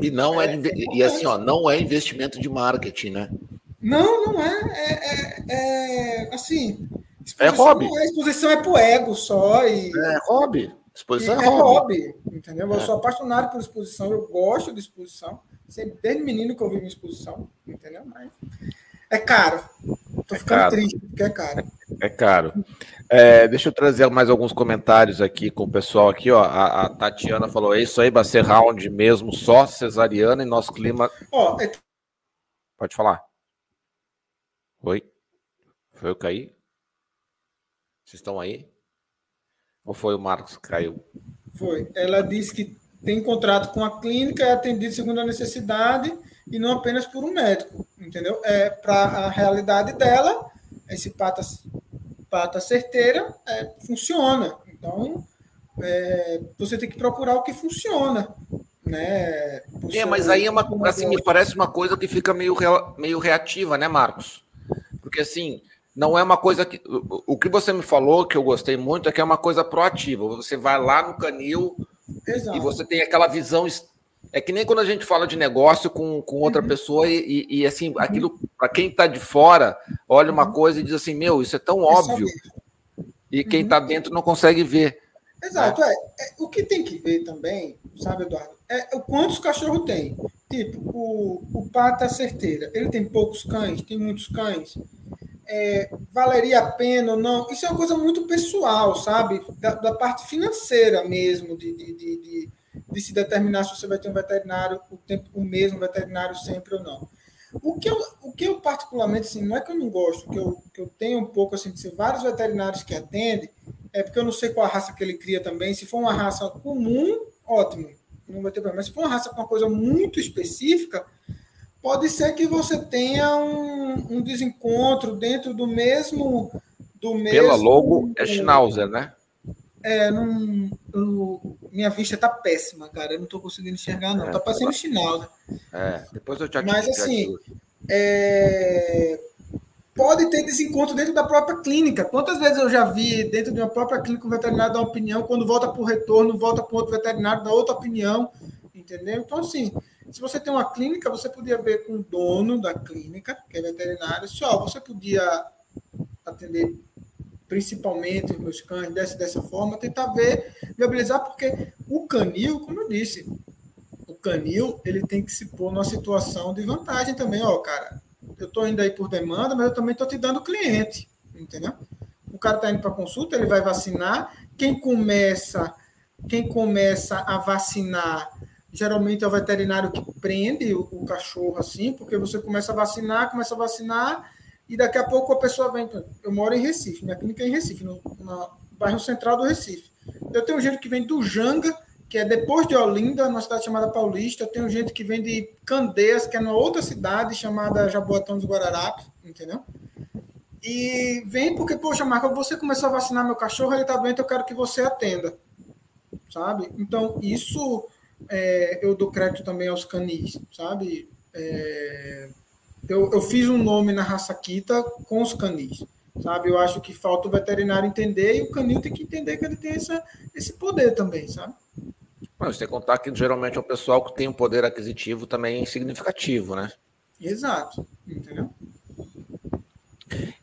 E não é, é e assim, ó, não é investimento de marketing, né? Não, não é. É, é, é assim. É hobby. É, exposição é pro ego só. E, é hobby. Exposição é, é hobby. hobby. Entendeu? Eu é. sou apaixonado por exposição, eu gosto de exposição. Sempre, desde menino que eu vi minha exposição, entendeu? Mas é caro. Tô é ficando caro. triste porque é caro. É caro. É, deixa eu trazer mais alguns comentários aqui com o pessoal aqui, ó. A, a Tatiana falou: é isso aí, vai ser round mesmo, só cesariana e nosso clima. Ó, é... Pode falar. Oi? Foi eu cair? Vocês estão aí? Ou foi o Marcos que caiu? Foi. Ela disse que tem contrato com a clínica, é atendido segundo a necessidade e não apenas por um médico, entendeu? É para a realidade dela, esse pata, pata certeira é, funciona. Então, é, você tem que procurar o que funciona, né? É, mas aí é uma assim, me parece uma coisa que fica meio, meio reativa, né, Marcos? Porque assim, não é uma coisa que. O que você me falou, que eu gostei muito, é que é uma coisa proativa. Você vai lá no canil Exato. e você tem aquela visão. É que nem quando a gente fala de negócio com, com outra uhum. pessoa e, e, assim, uhum. aquilo, para quem está de fora, olha uma uhum. coisa e diz assim: Meu, isso é tão é óbvio. E quem está uhum. dentro não consegue ver. Exato, né? é, é, O que tem que ver também, sabe, Eduardo, é o quantos cachorros tem. Tipo, o, o pata certeira, ele tem poucos cães, tem muitos cães é, valeria a pena ou não, isso é uma coisa muito pessoal, sabe? Da, da parte financeira mesmo, de, de, de, de, se determinar se você vai ter um veterinário, o, tempo, o mesmo veterinário sempre ou não. O que eu, o que eu particularmente, assim, não é que eu não gosto, que eu, que eu tenho um pouco, assim, de ser vários veterinários que atendem, é porque eu não sei qual a raça que ele cria também. Se for uma raça comum, ótimo, não vai ter problema. Mas se for uma raça com uma coisa muito específica, pode ser que você tenha um, um desencontro dentro do mesmo. Do mesmo Pela logo é Schnauzer, né? É, não, eu, minha vista tá péssima, cara. Eu não tô conseguindo enxergar, não. É, tá parecendo tá... Schnauzer. É, depois eu te Mas assim, é, pode ter desencontro dentro da própria clínica. Quantas vezes eu já vi dentro de uma própria clínica um veterinário dar uma opinião, quando volta para o retorno, volta para outro veterinário, dá outra opinião, entendeu? Então, assim, se você tem uma clínica, você podia ver com o dono da clínica, que é veterinário, se ó, você podia atender principalmente os meus cães dessa, dessa forma, tentar ver, viabilizar, porque o canil, como eu disse, o canil ele tem que se pôr numa situação de vantagem também, ó, cara. Eu estou indo aí por demanda, mas eu também estou te dando cliente, entendeu? O cara está indo para consulta, ele vai vacinar. Quem começa, quem começa a vacinar geralmente é o veterinário que prende o, o, cachorro assim, porque você começa a vacinar, começa a vacinar, e daqui a pouco a pessoa vem. Eu moro em Recife, minha clínica é em Recife, no, no bairro central do Recife. Eu tenho gente que vem do Janga, que é depois de Olinda, numa cidade chamada Paulista. Eu tenho gente que vem de Candeias, que é numa outra cidade chamada Jaboatão dos Guararapes, entendeu? E vem porque, poxa, Marco, você começou a vacinar meu cachorro, ele tá doente, eu quero que você atenda. Sabe? Então, isso é, eu dou crédito também aos canis, sabe? É, eu, eu fiz um nome na raça Kita com os canis. sabe? Eu acho que falta o veterinário entender e o canil tem que entender que ele tem essa, esse poder também, sabe? Mas tem que contar que geralmente é o pessoal que tem um poder aquisitivo também significativo, né? Exato, entendeu?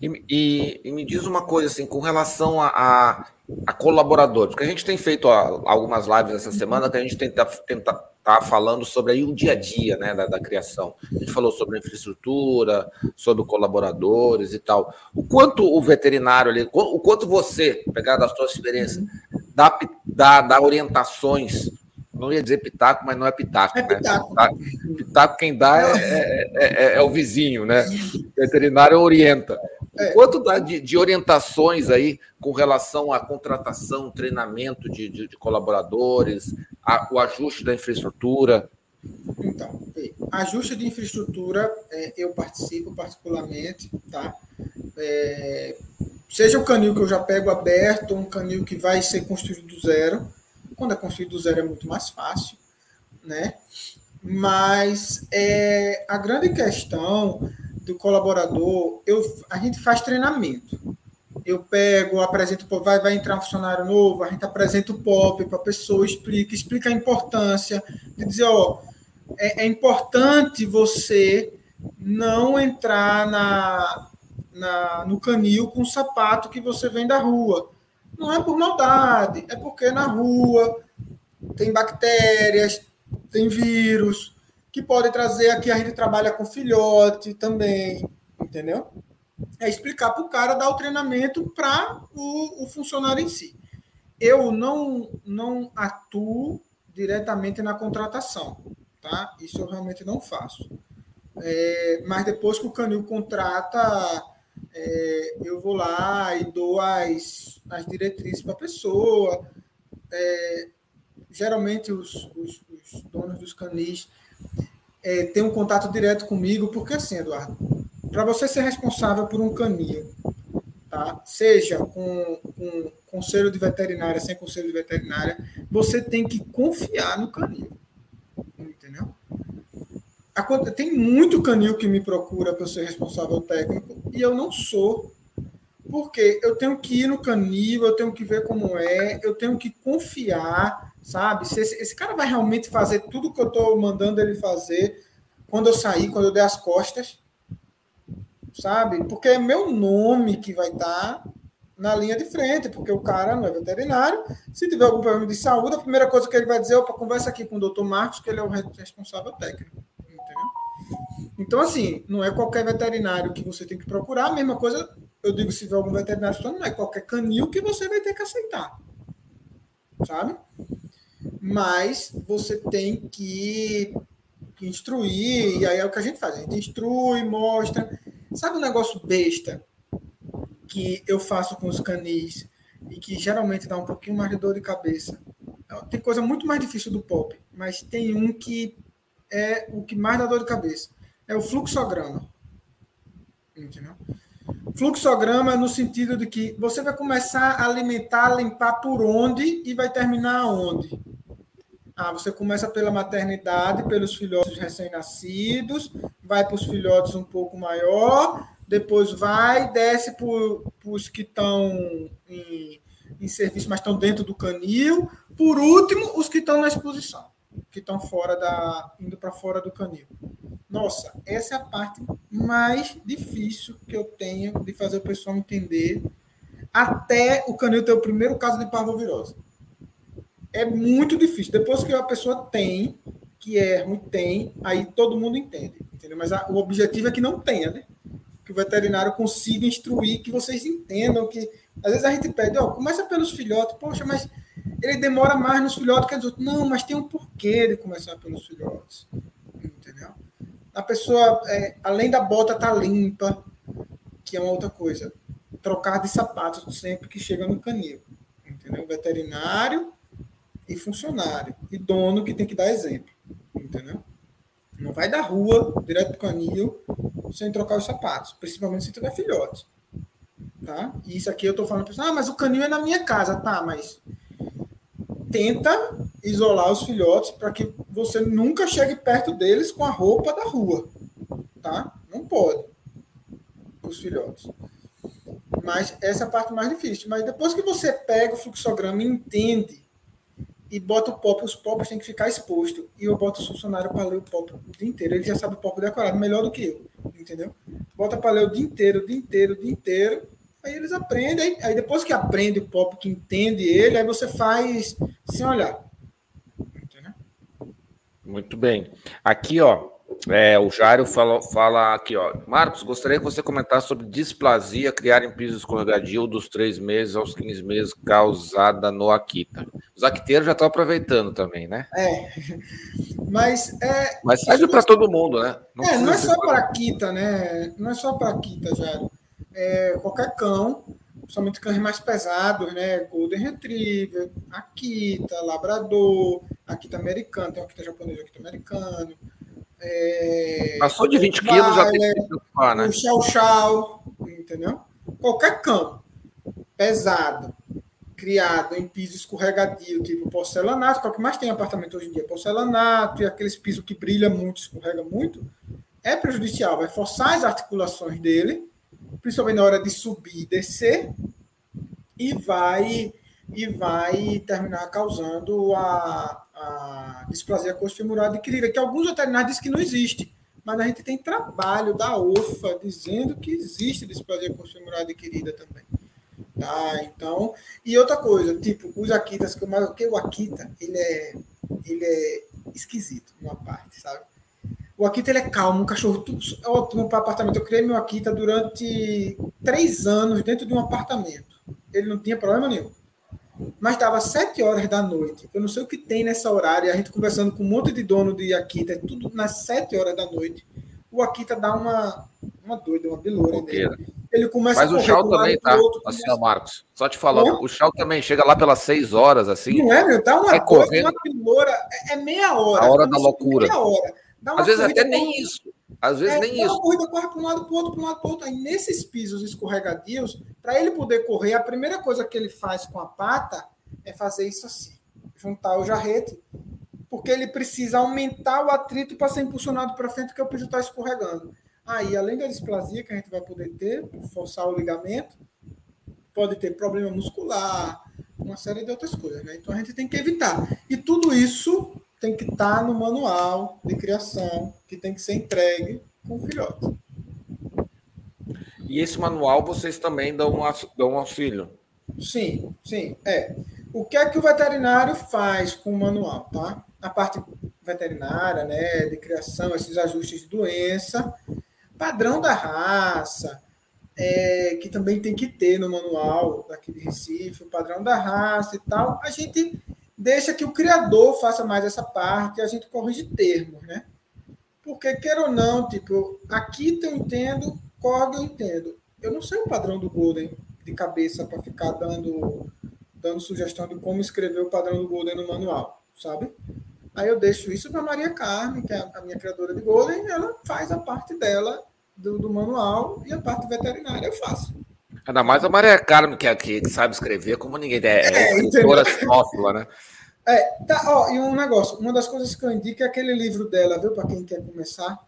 E, e, e me diz uma coisa assim, com relação a, a, a colaboradores, porque a gente tem feito algumas lives essa semana que a gente tenta, tenta tá falando sobre aí o dia a dia né, da, da, criação. A gente falou sobre infraestrutura, sobre colaboradores e tal. O quanto o veterinário ali, o quanto você, pegar da sua experiência, dá, dá, dá orientações não ia dizer pitaco, mas não é pitaco. É né? pitaco. pitaco. quem dá é, é, é, é, o vizinho, né? O veterinário orienta. É. Quanto dá de, de, orientações aí com relação à contratação, treinamento de, de, de colaboradores, a, o ajuste da infraestrutura? Então, ajuste de infraestrutura, é, eu participo particularmente, tá? É, seja o canil que eu já pego aberto, um canil que vai ser construído do zero, quando é construído do zero é muito mais fácil, né? Mas é, a grande questão do colaborador, eu, a gente faz treinamento. Eu pego, apresento, vai, vai entrar um funcionário novo, a gente apresenta o POP para a pessoa, explica, explica a importância de dizer, ó, é, é importante você não entrar na, na, no canil com o sapato que você vem da rua. Não é por maldade, é porque na rua tem bactérias, tem vírus, que podem trazer aqui. A gente trabalha com filhote também, entendeu? É explicar para o cara dar o treinamento para o, o funcionário em si. Eu não, não atuo diretamente na contratação, tá? Isso eu realmente não faço. É, mas depois que o canil contrata, é, eu vou lá e dou as, as diretrizes para a pessoa. É, geralmente os, os, os, donos dos canis é, têm um contato direto comigo, porque assim, Eduardo, para você ser responsável por um canil, tá? seja com, com conselho de veterinária, sem conselho de veterinária, você tem que confiar no canil. Entendeu? Tem muito canil que me procura para ser responsável técnico e eu não sou. Porque eu tenho que ir no canil, eu tenho que ver como é, eu tenho que confiar, sabe? Se esse, esse cara vai realmente fazer tudo que eu estou mandando ele fazer quando eu sair, quando eu der as costas, sabe? Porque é meu nome que vai estar tá na linha de frente, porque o cara não é veterinário. Se tiver algum problema de saúde, a primeira coisa que ele vai dizer, opa, conversa aqui com o doutor Marcos, que ele é o responsável técnico. Então, assim, não é qualquer veterinário que você tem que procurar. A mesma coisa, eu digo, se tiver algum veterinário, não é qualquer canil que você vai ter que aceitar. Sabe? Mas você tem que instruir, e aí é o que a gente faz. A gente instrui, mostra. Sabe um negócio besta que eu faço com os canis e que geralmente dá um pouquinho mais de dor de cabeça? Tem coisa muito mais difícil do pop, mas tem um que é o que mais dá dor de cabeça. É o fluxograma. Entendeu? Fluxograma no sentido de que você vai começar a alimentar, limpar por onde e vai terminar onde. Ah, você começa pela maternidade, pelos filhotes recém-nascidos, vai para os filhotes um pouco maior, depois vai, desce para os que estão em, em serviço, mas estão dentro do canil. Por último, os que estão na exposição, que estão fora da. indo para fora do canil. Nossa, essa é a parte mais difícil que eu tenho de fazer o pessoal entender até o canil ter o primeiro caso de parvovirose é muito difícil. Depois que a pessoa tem, que é ruim, tem, aí todo mundo entende. Entendeu? Mas a, o objetivo é que não tenha, né? Que o veterinário consiga instruir, que vocês entendam que. Às vezes a gente pede, ó, começa pelos filhotes, poxa, mas ele demora mais nos filhotes que os outros. Não, mas tem um porquê de começar pelos filhotes. Entendeu? A pessoa, é, além da bota tá limpa, que é uma outra coisa. Trocar de sapatos sempre que chega no canil. Entendeu? Veterinário e funcionário, e dono que tem que dar exemplo, entendeu? Não vai da rua direto para o canil sem trocar os sapatos, principalmente se tiver filhote. Tá? E isso aqui eu estou falando para ah, mas o canil é na minha casa, tá? Mas tenta isolar os filhotes para que você nunca chegue perto deles com a roupa da rua, tá? Não pode. Os filhotes. Mas essa é a parte mais difícil. Mas depois que você pega o fluxograma entende e bota o pop, os pops têm que ficar exposto. E eu boto o funcionário para ler o pop o dia inteiro. Ele já sabe o pop decorado melhor do que eu, entendeu? Bota para ler o dia inteiro, o dia inteiro, o dia inteiro. Aí eles aprendem. Aí, aí depois que aprende o pop, que entende ele, aí você faz sem olhar. Entendeu? Muito bem. Aqui, ó, é, o Jairo fala, fala aqui, ó. Marcos, gostaria que você comentasse sobre displasia criar em piso escorregadio dos três meses aos 15 meses causada no Akita. Os aquiteiros já estão aproveitando também, né? É. Mas é. Mas serve para todo mundo, né? Não é, não é só para Akita, né? Não é só para Akita, Jairo. É, qualquer cão, principalmente cães mais pesados, né? Golden Retriever, Akita, Labrador, Akita americano, tem um Akita japonês, Akita americano. É, Passou de 20 quilos, já tem que se preocupar, né? O entendeu? Qualquer cão pesado, criado em piso escorregadio, tipo porcelanato, que é o que mais tem apartamento hoje em dia, porcelanato e aqueles pisos que brilha muito, escorrega muito, é prejudicial, vai forçar as articulações dele, principalmente na hora de subir e descer, e vai e vai terminar causando a, a displasia adquirida, que alguns veterinários dizem que não existe, mas a gente tem trabalho da OFA dizendo que existe displasia coxofemoral adquirida também. Tá, então, e outra coisa, tipo, os Akitas, que o Akita, ele é, ele é esquisito numa parte, sabe? O Akita ele é calmo, um cachorro tudo ótimo para apartamento. Eu criei meu Akita durante três anos dentro de um apartamento. Ele não tinha problema nenhum. Mas estava sete horas da noite. Eu não sei o que tem nessa horária. A gente conversando com um monte de dono de Akita, é tudo nas sete horas da noite. O Akita dá uma, uma doida, uma beloura nele. Ele começa Mas a o Chau também, tá? Outro, assim, começa... Marcos. Só te falando, o Chau também chega lá pelas seis horas, assim. Não é, meu? Dá uma coisa, uma beloura. É, é, meia hora. A hora da loucura. Meia hora. Às vezes até nem isso. Às vezes é, nem isso. Uma corrida corre para um lado, para o outro, para um lado, para o outro. Aí nesses pisos escorregadios, para ele poder correr, a primeira coisa que ele faz com a pata é fazer isso assim, juntar o jarrete, porque ele precisa aumentar o atrito para ser impulsionado para frente, porque o piso está escorregando. Aí, além da displasia que a gente vai poder ter, forçar o ligamento, pode ter problema muscular, uma série de outras coisas, né? Então a gente tem que evitar. E tudo isso tem que estar tá no manual de criação, que tem que ser entregue com o filhote. E esse manual vocês também dão, dão auxílio? Sim, sim. É. O que é que o veterinário faz com o manual, tá? A parte veterinária, né, de criação, esses ajustes de doença, padrão da raça, é, que também tem que ter no manual daqui de Recife, o padrão da raça e tal, a gente deixa que o criador faça mais essa parte e a gente corrige termos, né? Porque, quer ou não, tipo, aqui eu entendo, Korg eu entendo. Eu não sei o padrão do Golden de cabeça para ficar dando, dando sugestão de como escrever o padrão do Golden no manual, sabe? Aí eu deixo isso para Maria Carmen, que é a minha criadora de Golden, ela faz a parte dela do, do manual e a parte veterinária eu faço. Ainda mais a Maria Carmen, que, é, que sabe escrever como ninguém. É, é, é escritora sinófila, né? É, tá, ó, e um negócio, uma das coisas que eu indico é aquele livro dela, viu, para quem quer começar.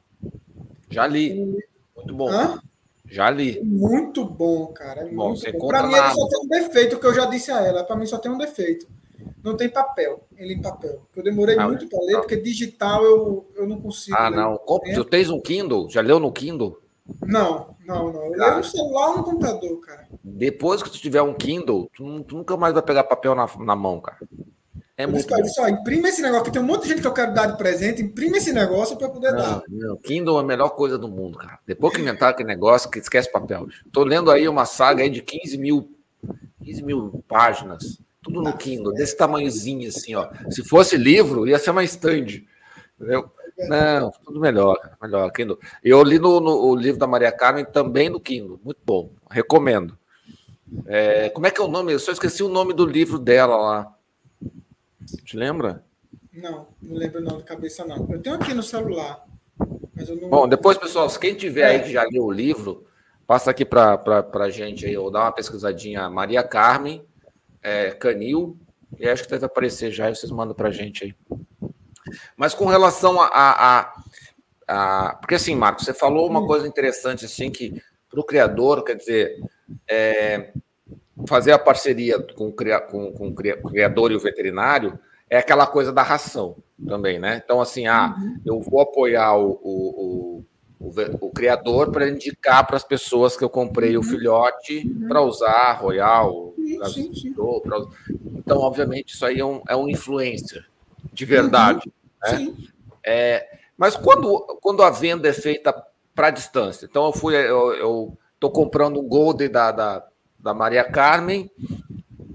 Já li. Muito bom. Hã? Já li. Muito bom, cara. É bom, muito bom. Para mim, ele só tem um defeito, que eu já disse a ela. Para mim, só tem um defeito. Não tem papel, ele em papel. Eu demorei ah, muito para ler, porque digital eu, eu não consigo. Ah, não. Tu tens um Kindle? Já leu no Kindle? Não, não, não. Eu no celular ou no computador, cara. Depois que tu tiver um Kindle, tu, tu nunca mais vai pegar papel na, na mão, cara. É muito. Só, imprime esse negócio, que tem um monte de gente que eu quero dar de presente, imprime esse negócio para poder não, dar. Não, Kindle é a melhor coisa do mundo, cara. Depois que inventaram aquele negócio, que esquece papel. Tô lendo aí uma saga aí de 15 mil, 15 mil páginas, tudo no Kindle, desse tamanhozinho assim, ó. Se fosse livro, ia ser uma stand, entendeu? Não, tudo melhor, melhor. Kindle. Eu li no, no, o livro da Maria Carmen também no Kindle, muito bom, recomendo. É, como é que é o nome? Eu só esqueci o nome do livro dela lá. Te lembra? Não, não lembro não de cabeça não. Eu tenho aqui no celular. Não... Bom, depois, pessoal, quem tiver aí que já leu o livro, passa aqui para a gente aí, ou dá uma pesquisadinha Maria Carmen, é, Canil, e acho que deve aparecer já, e vocês mandam para a gente aí. Mas com relação a, a, a, a, Porque assim, Marcos, você falou uma coisa interessante assim, que para o criador, quer dizer, é, fazer a parceria com, com, com o criador e o veterinário é aquela coisa da ração também, né? Então, assim, ah, uhum. eu vou apoiar o, o, o, o, criador para indicar para as pessoas que eu comprei uhum. o filhote uhum. para usar, Royal, pra... Então, obviamente, isso aí é um, é um influencer de verdade. Né? É, mas quando, quando a venda é feita para distância, então eu fui, eu estou comprando um Golden da, da, da Maria Carmen,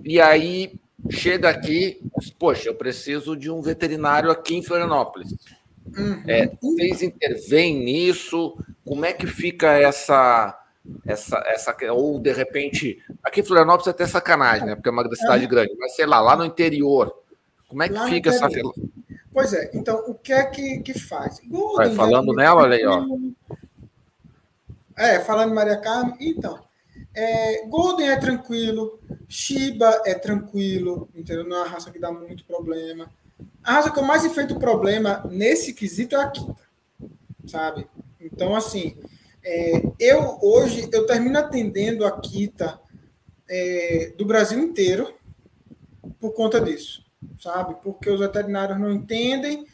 e aí chega aqui, poxa, eu preciso de um veterinário aqui em Florianópolis. Uhum. É, vocês intervêm nisso? Como é que fica essa, essa, essa. Ou de repente, aqui em Florianópolis é até sacanagem, né? Porque é uma cidade grande, mas sei lá, lá no interior, como é que lá fica essa? Pois é, então o que é que, que faz? Golden, Vai falando nela, olha aí, ó. É, falando Maria Carmen, então. É, Golden é tranquilo, Shiba é tranquilo, entendeu? Não é uma raça que dá muito problema. A raça que eu mais enfrento problema nesse quesito é a Kita, sabe? Então, assim, é, eu hoje eu termino atendendo a Kita é, do Brasil inteiro por conta disso, sabe? Porque os veterinários não entendem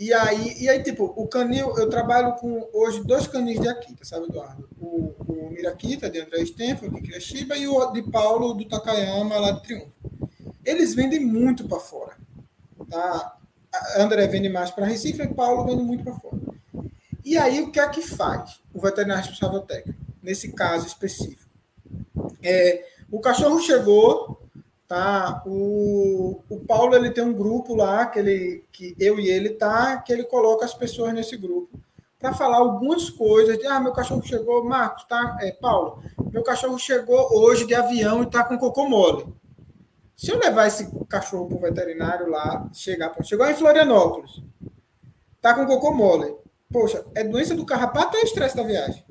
e aí, e aí, tipo, o canil, eu trabalho com hoje dois canis de Akita, sabe, Eduardo? O, o Mirakita, de André Stenfeld, que cria Shiba, e o de Paulo, do Takayama, lá de Triunfo. Eles vendem muito para fora. Tá? André vende mais para Recife e Paulo vende muito para fora. E aí, o que é que faz o veterinário responsável técnico, nesse caso específico? É, o cachorro chegou, Tá? O, o Paulo ele tem um grupo lá que, ele, que eu e ele tá, que ele coloca as pessoas nesse grupo para falar algumas coisas. De, ah, meu cachorro chegou, Marcos, tá? É, Paulo, meu cachorro chegou hoje de avião e tá com cocô mole. Se eu levar esse cachorro para o veterinário lá, chegar, chegou em Florianópolis, tá com cocô mole. Poxa, é doença do carrapato ou é estresse da viagem?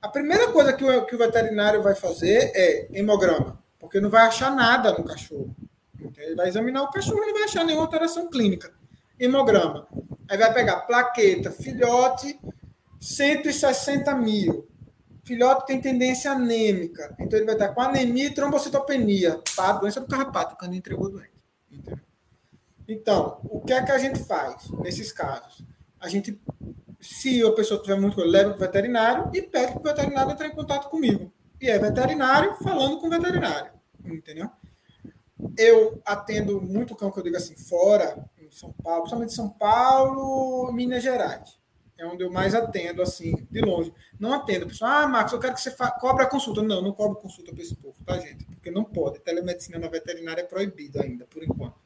A primeira coisa que o, que o veterinário vai fazer é hemograma porque não vai achar nada no cachorro. Ele vai examinar o cachorro e não vai achar nenhuma alteração clínica. Hemograma. Aí vai pegar plaqueta, filhote, 160 mil. Filhote tem tendência anêmica. Então ele vai estar com anemia e trombocitopenia. Tá? Doença do carrapato, quando entregou doente. Entendeu? Então, o que é que a gente faz nesses casos? A gente, se a pessoa tiver muito leva para o veterinário e pede para o veterinário entrar em contato comigo. E é veterinário falando com veterinário entendeu? Eu atendo muito cão que eu digo assim, fora, em São Paulo, principalmente São Paulo, Minas Gerais. É onde eu mais atendo, assim, de longe. Não atendo. Pessoal, ah, Marcos, eu quero que você cobre a consulta. Não, não cobro consulta para esse povo, tá, gente? Porque não pode. Telemedicina na veterinária é proibida ainda, por enquanto.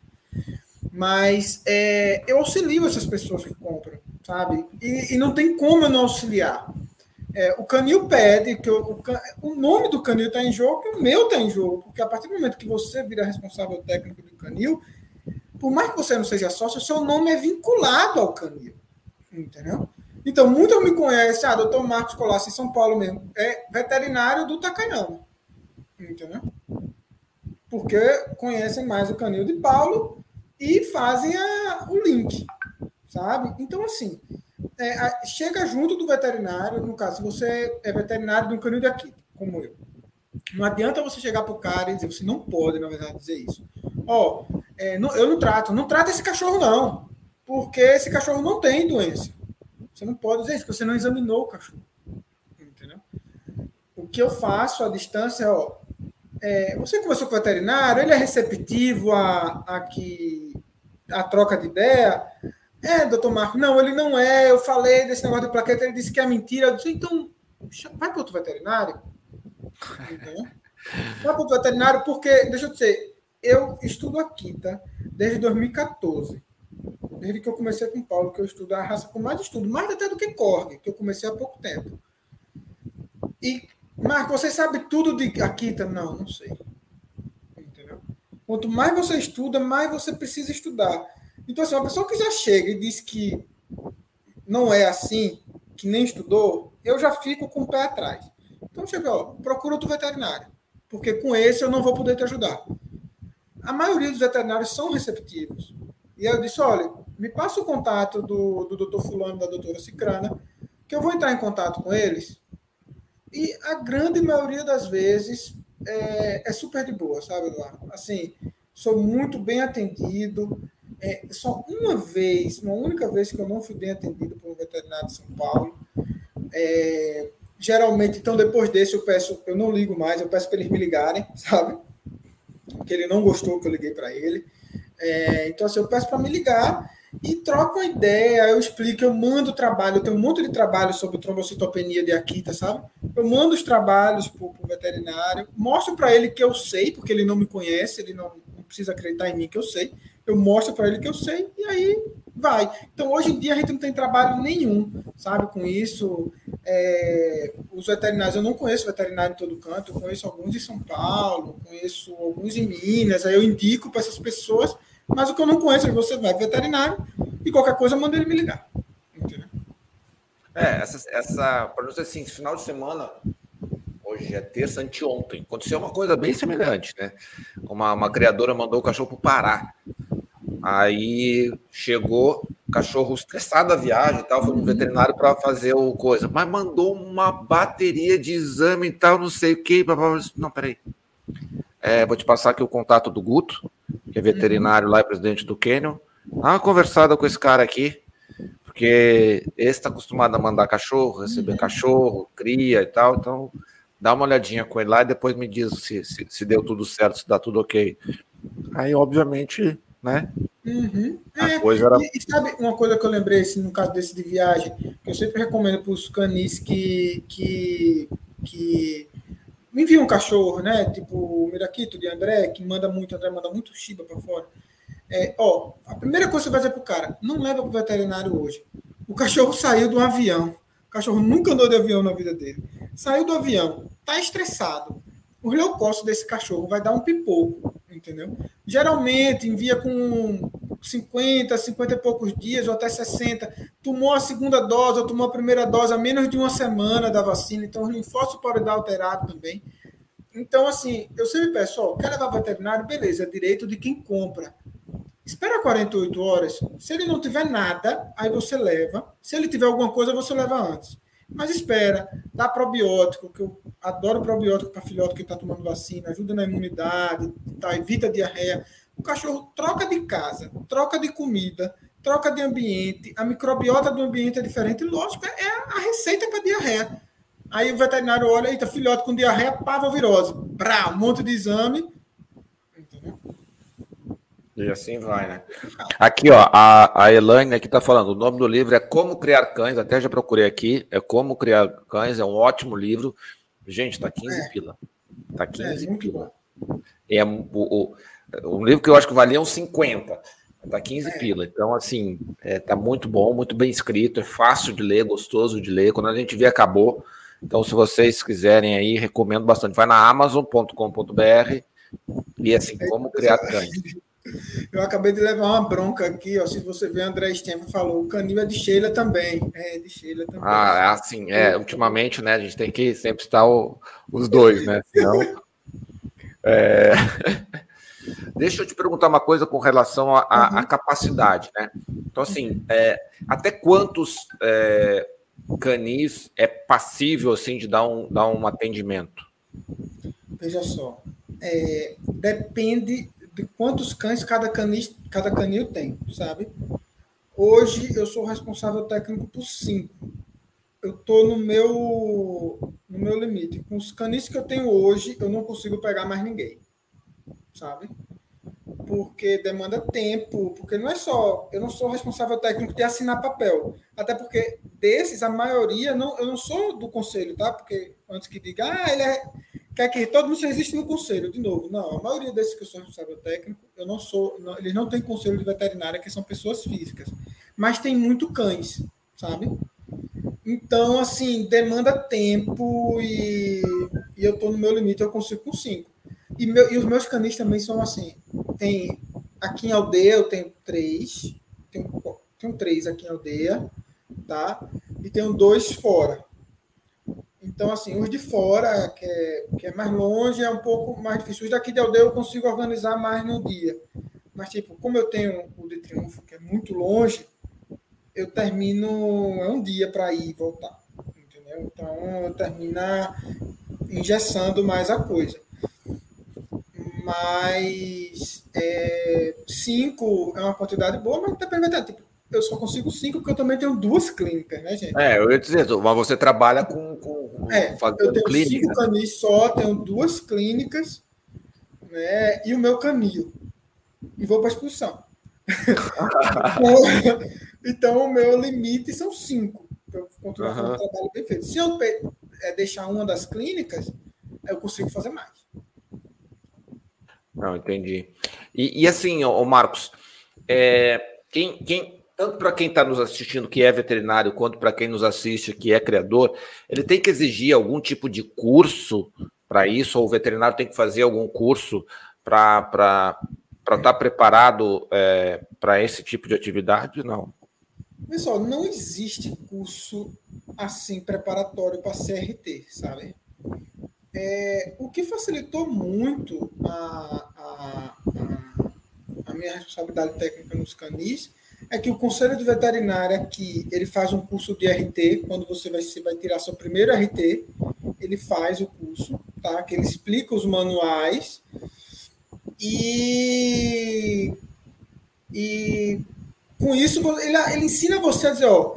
Mas é, eu auxilio essas pessoas que compram, sabe? E, e não tem como eu não auxiliar. É, o Canil pede que o, o, o nome do Canil está em jogo e o meu está em jogo, porque a partir do momento que você vira responsável técnico do Canil, por mais que você não seja sócio, seu nome é vinculado ao Canil, entendeu? Então, muitos me conhecem, ah, doutor Marcos Colasso, em São Paulo mesmo, é veterinário do Takayama, entendeu? Porque conhecem mais o Canil de Paulo e fazem a, o link, sabe? Então, assim, é, chega junto do veterinário, no caso, se você é veterinário de um canil daqui, como eu. Não adianta você chegar para o cara e dizer, você não pode, na verdade, dizer isso. Ó, oh, é, eu não trato, não trata esse cachorro, não. Porque esse cachorro não tem doença. Você não pode dizer isso, porque você não examinou o cachorro. Entendeu? O que eu faço à distância é, ó, é, você conversou com o veterinário, ele é receptivo a, a a troca de ideia. É, doutor Marco, não, ele não é. Eu falei desse negócio de plaqueta, ele disse que é mentira. Eu disse, então, vai para outro veterinário. Entendeu? Vai para outro veterinário, porque, deixa eu dizer, eu estudo aqui, tá? Desde 2014. Desde que eu comecei com o Paulo, que eu estudo a raça com mais estudo, mais até do que Korg, que eu comecei há pouco tempo. E, Marco, você sabe tudo de Akita? Não, não sei. Entendeu? Quanto mais você estuda, mais você precisa estudar. Então, assim, uma pessoa que já chega e diz que não é assim, que nem estudou, eu já fico com o pé atrás. Então, chega, ó, procura outro veterinário, porque com esse eu não vou poder te ajudar. A maioria dos veterinários são receptivos. E eu disse, olha, me passa o contato do, do doutor fulano, da doutora Cicrana, que eu vou entrar em contato com eles E a grande maioria das vezes é, é super de boa, sabe, Eduardo? Assim, sou muito bem atendido. É, só uma vez, uma única vez que eu não fui bem atendido por um veterinário de São Paulo. É, geralmente, então, depois desse, eu peço, eu não ligo mais, eu peço para eles me ligarem, sabe? Que ele não gostou que eu liguei para ele. É, então, assim, eu peço para me ligar e troco uma ideia, eu explico, eu mando trabalho, eu tenho um monte de trabalho sobre trombocitopenia de Akita, sabe? Eu mando os trabalhos para o veterinário, mostro para ele que eu sei, porque ele não me conhece, ele não, não precisa acreditar em mim que eu sei, eu mostro para ele que eu sei, e aí vai. Então, hoje em dia, a gente não tem trabalho nenhum, sabe, com isso. É, os veterinários, eu não conheço veterinário em todo canto, eu conheço alguns em São Paulo, conheço alguns em Minas, aí eu indico para essas pessoas mas o que eu não conheço é você vai veterinário e qualquer coisa manda ele me ligar. Entendeu? É, essa, essa para dizer assim, final de semana, hoje é terça, anteontem, aconteceu uma coisa bem semelhante, né? Uma, uma criadora mandou o cachorro para o Pará. Aí chegou, cachorro estressado da viagem e tal, foi no veterinário para fazer o coisa, mas mandou uma bateria de exame e tal, não sei o que. Não, peraí. É, vou te passar aqui o contato do Guto, que é veterinário lá e presidente do Canyon. Dá uma conversada com esse cara aqui, porque esse está acostumado a mandar cachorro, receber uhum. cachorro, cria e tal, então dá uma olhadinha com ele lá e depois me diz se, se, se deu tudo certo, se dá tudo ok. Aí, obviamente, né? Uhum. É, coisa era... e, e, sabe uma coisa que eu lembrei, assim, no caso desse de viagem, que eu sempre recomendo para os canis que, que, que me envia um cachorro, né? Tipo o Miraquito de André, que manda muito, André manda muito Shiba para fora. É, ó, a primeira coisa que você vai dizer pro cara, não leva pro veterinário hoje. O cachorro saiu do avião. O cachorro nunca andou de avião na vida dele. Saiu do avião, tá estressado. O leucócito desse cachorro vai dar um pipoco, entendeu? Geralmente envia com 50, 50 e poucos dias, ou até 60, tomou a segunda dose ou tomou a primeira dose há menos de uma semana da vacina, então os linfócitos podem dar alterado também. Então, assim, eu sempre peço, ó, quer levar veterinário? Beleza, é direito de quem compra. Espera 48 horas. Se ele não tiver nada, aí você leva. Se ele tiver alguma coisa, você leva antes. Mas espera, dá probiótico, que eu adoro probiótico para filhote que está tomando vacina, ajuda na imunidade, tá, evita diarreia. O cachorro troca de casa, troca de comida, troca de ambiente, a microbiota do ambiente é diferente, lógico, é a receita para diarreia. Aí o veterinário olha, eita, filhote com diarreia, pavovirose. Brá, um monte de exame. E assim vai, né? Aqui, ó, a, a Elaine aqui tá falando, o nome do livro é Como Criar Cães, até já procurei aqui, é Como Criar Cães, é um ótimo livro. Gente, tá 15 é. pila. Tá 15 é, pila. É o, o, um livro que eu acho que valia uns 50. Tá 15 é. pila. Então, assim, é, tá muito bom, muito bem escrito, é fácil de ler, gostoso de ler. Quando a gente vê, acabou. Então, se vocês quiserem aí, recomendo bastante. Vai na amazon.com.br e assim, como criar cães. Eu acabei de levar uma bronca aqui, ó. Se você vê, André Stemmer falou, o canil é de Sheila também. É, de Sheila também. Ah, é assim, é, ultimamente, né, a gente tem que sempre estar o, os dois, né? Senão. É... Deixa eu te perguntar uma coisa com relação à uhum. capacidade, né? Então, assim, é, até quantos é, canis é passível, assim, de dar um, dar um atendimento? Veja só, é, depende de quantos cães cada, canis, cada canil tem, sabe? Hoje eu sou responsável técnico por cinco. Eu estou no meu, no meu limite. Com os canis que eu tenho hoje, eu não consigo pegar mais ninguém sabe? Porque demanda tempo, porque não é só, eu não sou responsável técnico de assinar papel, até porque desses a maioria não, eu não sou do conselho, tá? Porque antes que diga, ah, ele é, quer que todo mundo existe no conselho, de novo, não, a maioria desses que eu sou responsável técnico, eu não sou, não, eles não têm conselho de veterinária, que são pessoas físicas, mas tem muito cães, sabe? Então, assim, demanda tempo e, e eu estou no meu limite, eu consigo com cinco. E, meu, e os meus canis também são assim. Tem aqui em aldeia eu tenho três. Tenho, tenho três aqui em aldeia, tá? E tenho dois fora. Então, assim, os de fora, que é, que é mais longe, é um pouco mais difícil. Os daqui de aldeia eu consigo organizar mais no dia. Mas, tipo, como eu tenho o de Triunfo, que é muito longe, eu termino. É um dia para ir e voltar. Entendeu? Então, termina engessando mais a coisa. Mas é, cinco é uma quantidade boa, mas ter, tipo, eu só consigo cinco porque eu também tenho duas clínicas, né, gente? É, eu ia dizer, mas você trabalha com. com é, eu tenho clínica. cinco canis só, tenho duas clínicas, né? E o meu canil. E vou para a expulsão. então, o meu limite são cinco. Para eu uhum. um trabalho bem feito. Se eu é, deixar uma das clínicas, eu consigo fazer mais. Não, entendi. E, e assim, o Marcos, é, quem, quem, tanto para quem está nos assistindo que é veterinário, quanto para quem nos assiste que é criador, ele tem que exigir algum tipo de curso para isso, ou o veterinário tem que fazer algum curso para estar tá preparado é, para esse tipo de atividade? Não. Pessoal, não existe curso assim preparatório para CRT, sabe? É, o que facilitou muito a, a, a, a minha responsabilidade técnica nos canis é que o conselho de veterinária aqui ele faz um curso de RT quando você vai, você vai tirar seu primeiro RT ele faz o curso tá? Que ele explica os manuais e e com isso ele, ele ensina você a dizer ó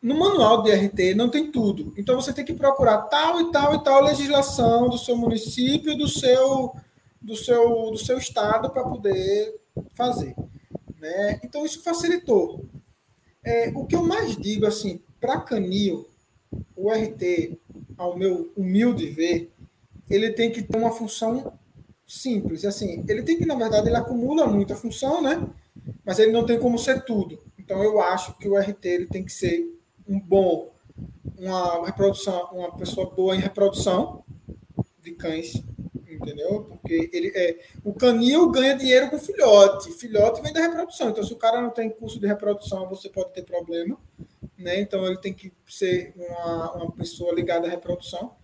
no manual de RT não tem tudo. Então você tem que procurar tal e tal e tal legislação do seu município do seu do seu do seu estado para poder fazer né? Então, isso facilitou. É, o que eu mais digo, assim, para Canil, o RT, ao meu humilde ver, ele tem que ter uma função simples. Assim, ele tem que, na verdade, ele acumula muita função, né? Mas ele não tem como ser tudo. Então, eu acho que o RT ele tem que ser um bom, uma reprodução, uma pessoa boa em reprodução de cães entendeu? Porque ele é, o canil ganha dinheiro com filhote, filhote vem da reprodução. Então, se o cara não tem curso de reprodução, você pode ter problema, né? Então, ele tem que ser uma, uma pessoa ligada à reprodução.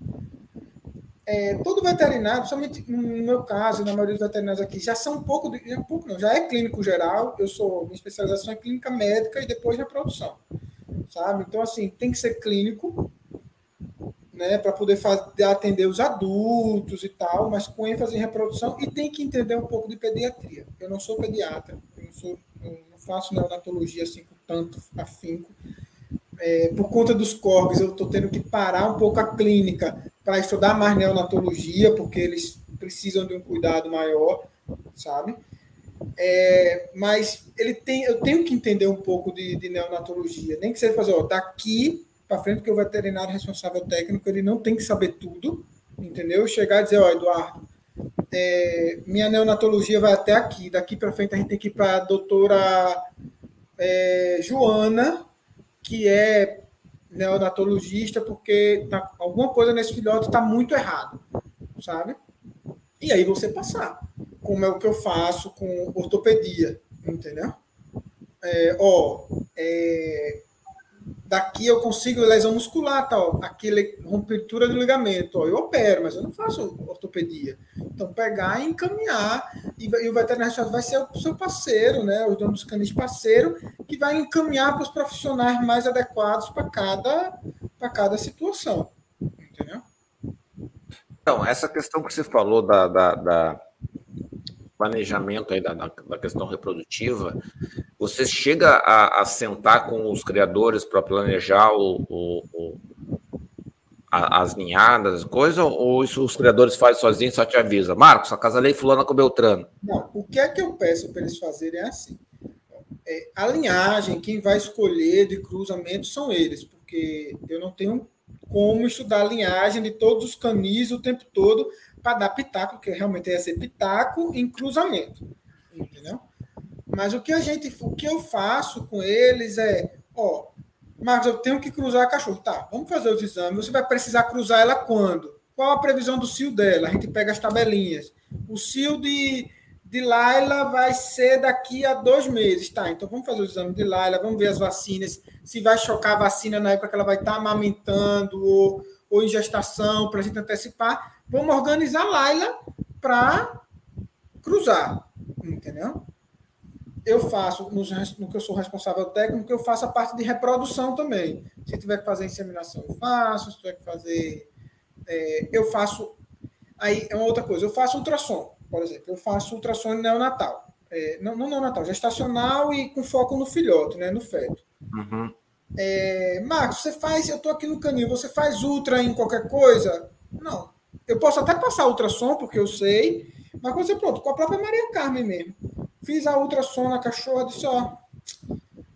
É, todo veterinário, somente no meu caso, na maioria dos veterinários aqui, já são um pouco, de, já, pouco não, já é clínico geral. Eu sou, minha especialização é clínica médica e depois reprodução, sabe? Então, assim, tem que ser clínico, né, para poder fazer, atender os adultos e tal, mas com ênfase em reprodução e tem que entender um pouco de pediatria. Eu não sou pediatra, eu não, sou, não faço neonatologia assim com tanto afinco. É, por conta dos corgos, eu estou tendo que parar um pouco a clínica para estudar mais neonatologia, porque eles precisam de um cuidado maior, sabe? É, mas ele tem, eu tenho que entender um pouco de, de neonatologia, nem que seja fazer, ó, daqui para frente, porque o veterinário responsável técnico ele não tem que saber tudo, entendeu? Chegar e dizer, ó, Eduardo, é, minha neonatologia vai até aqui, daqui para frente a gente tem que ir para a doutora é, Joana, que é neonatologista, porque tá, alguma coisa nesse filhote está muito errado, sabe? E aí você passar, como é o que eu faço com ortopedia, entendeu? É, ó, é, daqui eu consigo lesão muscular, tal, aquele ruptura de ligamento, ó, eu opero, mas eu não faço ortopedia. Então, pegar e encaminhar, e, e o veterinário vai ser o seu parceiro, né, os donos dos canis parceiro, que vai encaminhar para os profissionais mais adequados para cada, cada situação, entendeu? Então, essa questão que você falou da, da, da planejamento aí da, da, questão reprodutiva, você chega a, a sentar com os criadores para planejar o, o, o a, as ninhadas, as coisas, ou isso os criadores fazem sozinhos só te avisa? Marcos, acasalei fulana com Beltrano. Não, o que é que eu peço para eles fazerem é assim. É, a linhagem, quem vai escolher de cruzamento são eles, porque eu não tenho como estudar a linhagem de todos os canis o tempo todo para dar pitaco, que realmente ia ser pitaco em cruzamento. Entendeu? Mas o que a gente, o que eu faço com eles é, ó, Marcos, eu tenho que cruzar a cachorro. Tá, vamos fazer os exames. Você vai precisar cruzar ela quando? Qual a previsão do cio dela? A gente pega as tabelinhas. O cio de, de Laila vai ser daqui a dois meses. Tá, então vamos fazer o exame de Laila, vamos ver as vacinas, se vai chocar a vacina na época que ela vai estar amamentando ou, ou em gestação, para a gente antecipar. Vamos organizar Laila para cruzar, entendeu? Eu faço, no, no, que eu sou responsável técnico, eu faço a parte de reprodução também. Se tiver que fazer inseminação, eu faço. Se tiver que fazer. É, eu faço. Aí é uma outra coisa. Eu faço ultrassom, por exemplo. Eu faço ultrassom neonatal. É, não, não neonatal, gestacional e com foco no filhote, né, no feto. Uhum. É, Marcos, você faz. Eu estou aqui no canil, você faz ultra em qualquer coisa? Não. Eu posso até passar ultrassom, porque eu sei. Mas quando você pronto, com a própria Maria Carmen mesmo. Fiz a ultrassom na cachorra, disse, ó,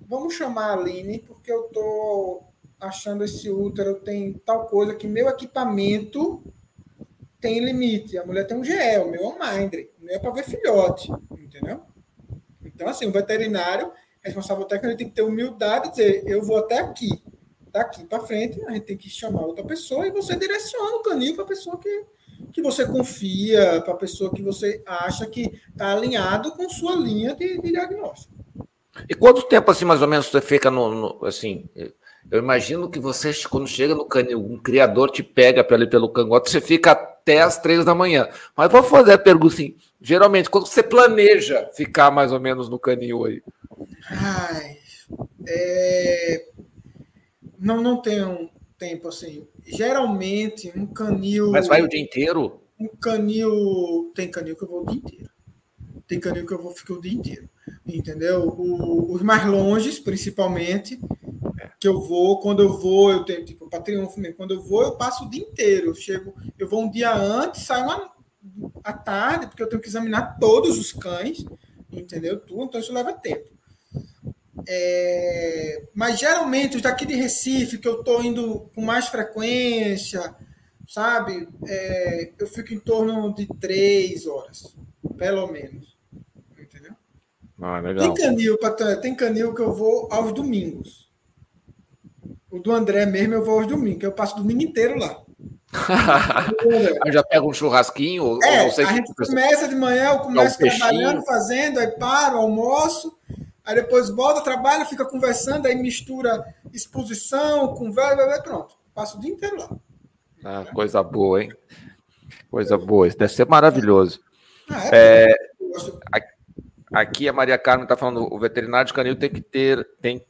vamos chamar a Aline, porque eu tô achando esse útero tem tal coisa que meu equipamento tem limite. A mulher tem um GE, o meu é um Mindre, o meu é para ver filhote, entendeu? Então, assim, o veterinário, responsável técnico, ele tem que ter humildade e dizer, eu vou até aqui, daqui para frente, a gente tem que chamar outra pessoa e você direciona o canil para a pessoa que que você confia, para a pessoa que você acha que está alinhado com sua linha de, de, diagnóstico. E quanto tempo, assim, mais ou menos, você fica no, no assim, eu imagino que você, quando chega no canil, um criador te pega pelo, pelo cangote, você fica até as três da manhã. Mas vou fazer a pergunta assim, geralmente, quando você planeja ficar mais ou menos no canil aí? Ai, é... não, não tenho tempo assim. Geralmente, um canil. Mas vai o dia inteiro? Um canil. Tem canil que eu vou o dia inteiro. Tem canil que eu vou ficar o dia inteiro. Entendeu? O, os mais longes, principalmente, é. que eu vou, quando eu vou, eu tenho, tipo, para triunfo mesmo, quando eu vou, eu passo o dia inteiro. Eu chego, eu vou um dia antes, saio uma, à tarde, porque eu tenho que examinar todos os cães, entendeu? Tudo, então isso leva tempo. É, mas geralmente os daqui de Recife, que eu estou indo com mais frequência, sabe? É, eu fico em torno de três horas, pelo menos. Entendeu? Ah, legal. Tem canil, tem canil que eu vou aos domingos. O do André mesmo eu vou aos domingos, que eu passo o domingo inteiro lá. já pega um churrasquinho? É, a gente começa de manhã, eu começo trabalhando, fazendo, aí paro, almoço, aí depois volta, trabalha, fica conversando, aí mistura exposição, conversa, pronto. Passa o dia inteiro lá. Ah, coisa boa, hein? Coisa boa. Isso deve ser maravilhoso. Ah, é, é, aqui a Maria Carmen está falando, o veterinário de canil tem que ter, tem,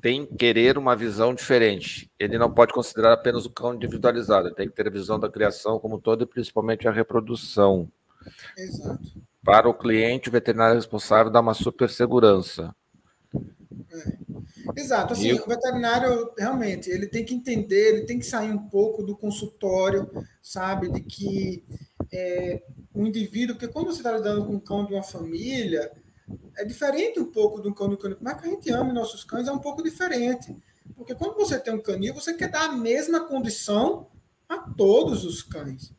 tem querer uma visão diferente. Ele não pode considerar apenas o cão individualizado, ele tem que ter a visão da criação como todo e principalmente a reprodução. Exato. Para o cliente, o veterinário responsável dá uma super segurança. É. Exato, assim, o veterinário realmente ele tem que entender, ele tem que sair um pouco do consultório, sabe, de que é, um indivíduo, porque quando você está lidando com um cão de uma família, é diferente um pouco do cão do canil. Mas que a gente ama nossos cães é um pouco diferente. Porque quando você tem um canil, você quer dar a mesma condição a todos os cães